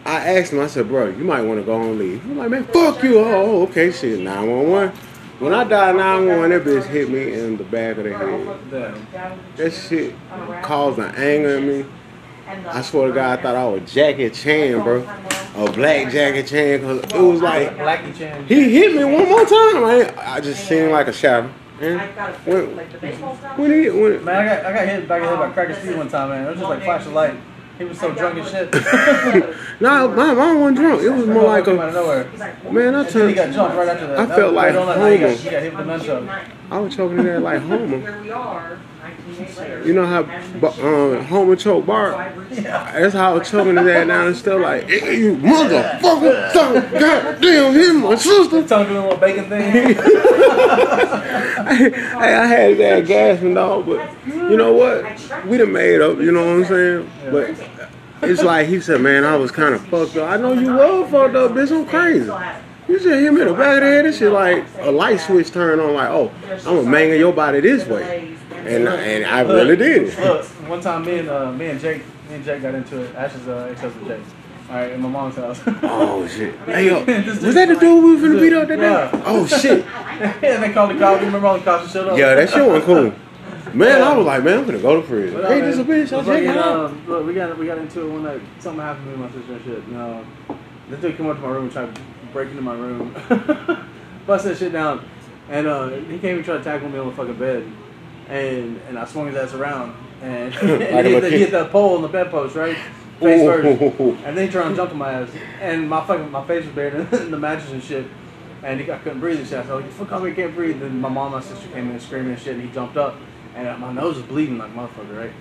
Speaker 1: I asked him, I said, bro, you might want to go and leave. I'm like, man, fuck you. Oh, oh okay, shit, 911. When I died 911, that bitch hit me in the back of the head. That shit caused an anger in me. I swear to God, I thought I was Jackie Chan, bro. A black Jackie Chan, cause it was like he hit me one more time. I, I just seen like a shadow. And when, when he when
Speaker 2: Man, I got I got hit back in the head by Cracker Steve one time, man. It was just like flash of light. He was so drunk as shit.
Speaker 1: no, my mom wasn't drunk. It was more like
Speaker 2: Came out
Speaker 1: a
Speaker 2: of nowhere.
Speaker 1: man. I
Speaker 2: And then he got
Speaker 1: took
Speaker 2: jumped right after that.
Speaker 1: I felt like
Speaker 2: right on that night he got, got hit with the.
Speaker 1: I was choking in there like Homer.
Speaker 4: Where we are, 19 days later.
Speaker 1: You know how um, Homer choked Bart? That's how choking his ass down and still like, hey, you motherfucker, son, goddamn him, my sister.
Speaker 2: Tongue doing a little bacon thing.
Speaker 1: hey, I had that gasping dog, but you know what? We done made up, you know what I'm saying? But it's like he said, man, I was kind of fucked up. I know you were fucked up, bitch. I'm crazy. You just hit me in the back of the head. This shit like a light switch turned on. Like, oh, I'm gonna mangle your body this way, and and I really did.
Speaker 2: Look, one time me and uh, me and Jake, me and Jake got into it. Ash's uh, ex-husband Jake. All right, in my mom's house.
Speaker 1: Oh shit! Hey yo, was that the dude we were gonna beat up that
Speaker 2: Yeah.
Speaker 1: day? Oh shit!
Speaker 2: and they called the cops. You remember all the cops showed up?
Speaker 1: Yeah, that shit wasn't cool. Man, I was like, man, I'm gonna go to prison.
Speaker 2: But, uh,
Speaker 1: Hey, this a bitch.
Speaker 2: Was
Speaker 1: taking
Speaker 2: you
Speaker 1: it
Speaker 2: know, look, we got we got into it one night. Something happened to me my sister and shit. You know, this dude came up to my room and tried to break into my room, bust that shit down, and uh, he came and tried to tackle me on the fucking bed, and and I swung his ass around and, and he, hit the, he hit that pole on the bedpost right. Face first, and then he tried to jump on my ass, and my fucking my face was buried in the mattress and shit, and he, I couldn't breathe and shit. I was like, "Fuck, I can't breathe." Then my mom, and my sister came in screaming and shit, and he jumped up, and my nose was bleeding like motherfucker, right?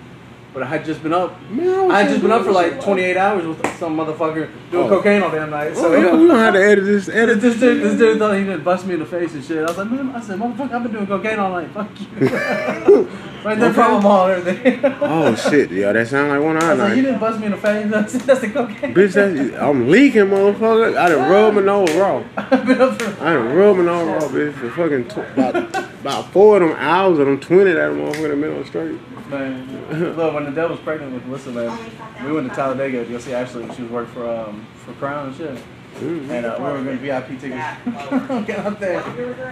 Speaker 2: But I had just been up.
Speaker 1: Man, I
Speaker 2: I had just been up for like
Speaker 1: shit.
Speaker 2: 28 hours with some motherfucker doing
Speaker 1: Oh.
Speaker 2: cocaine all damn night. So
Speaker 1: Oh, yeah, we don't have to edit this. Edit
Speaker 2: this
Speaker 1: this.
Speaker 2: dude, this dude thought he could bust me in the face and shit. I was like, man, I said, motherfucker, I've been doing cocaine all night. Fuck you. right there from and everything.
Speaker 1: Oh shit! Yeah, that sound like one of
Speaker 2: I was like, you didn't bust me in the face. That's, that's the cocaine.
Speaker 1: Bitch, that's I'm leaking, motherfucker. I done rubbed my nose raw.
Speaker 2: I've been up for.
Speaker 1: I done rubbed my nose raw, bitch, for fucking tw- about about four of them hours of them twenty that motherfucker done been on straight.
Speaker 2: Man, look, when Adele was pregnant with Alyssa, man, we went to Talladega to go see Ashley. She was working for um for Crown and shit. And uh, we were getting VIP tickets. Get up there.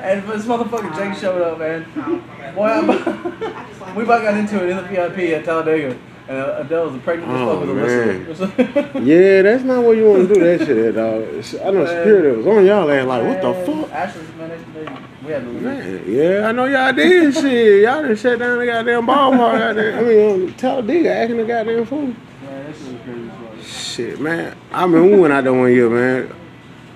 Speaker 2: And this motherfucker Jake showed up, man. Boy, I about, we about got into it in the VIP at Talladega. And uh, Adele was pregnant as
Speaker 1: Oh,
Speaker 2: fuck with Alyssa.
Speaker 1: Yeah, that's not what you want to do that shit at, dog. I know security was on y'all ass like, what the fuck?
Speaker 2: Ashley, man, they, they, we had to.
Speaker 1: Man, yeah, I know y'all did shit. Y'all done shut down the goddamn ballpark. Goddamn, I mean, Talladega acting the goddamn fool.
Speaker 2: Man, that shit was crazy as.
Speaker 1: Shit, man. I remember we went out there one year, man.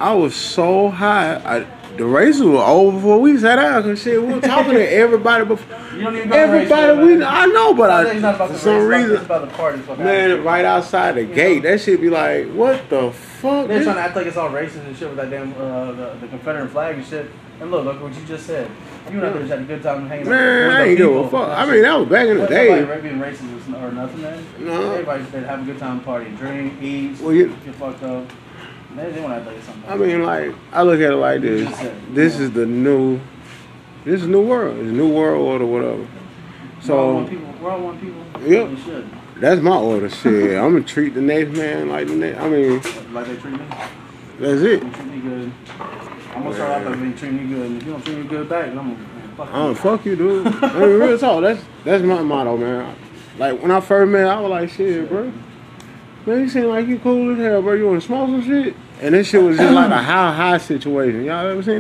Speaker 1: I was so high. I, the race was over before we sat down. Cause shit, we were talking to everybody before.
Speaker 2: You don't even go race,
Speaker 1: Everybody
Speaker 2: man.
Speaker 1: we know, I know, but
Speaker 2: I not
Speaker 1: I,
Speaker 2: about
Speaker 1: for
Speaker 2: the
Speaker 1: some
Speaker 2: race,
Speaker 1: reason,
Speaker 2: it's about the party. fucking
Speaker 1: man, right outside the gate, that shit be like, what the fuck?
Speaker 2: They're
Speaker 1: This-
Speaker 2: trying to act like it's all racist and shit with that damn uh, the, the Confederate flag and shit. And look, look what you just said. You and I just had a good time hanging out.
Speaker 1: Man,
Speaker 2: with
Speaker 1: I ain't give a fuck. I mean, that was back in the
Speaker 2: What's
Speaker 1: day.
Speaker 2: Like being racist or nothing, man.
Speaker 1: No.
Speaker 2: Everybody's been having a good time, party, drink, eat,
Speaker 1: Well, you-
Speaker 2: get fucked up. They, they want to act something.
Speaker 1: I mean, like, I look at it like this. This is the new, this is new world. It's new world order, whatever. So
Speaker 2: one people. We're all one people.
Speaker 1: Yep.
Speaker 2: Should.
Speaker 1: that's my order. Shit, I'm gonna treat the next man like the next. I mean,
Speaker 2: Like they treat me.
Speaker 1: that's it.
Speaker 2: Treat me good. I'm gonna start off by being treat me good. And if you don't treat me good back, then I'm gonna fuck
Speaker 1: I don't
Speaker 2: you.
Speaker 1: fuck you, dude. I mean, real talk. That's that's my motto, man. Like when I first met, I was like, shit, bro. Man, you seem like you cool as hell, bro. You wanna smoke some shit? And this shit was just like a how high situation. Y'all ever seen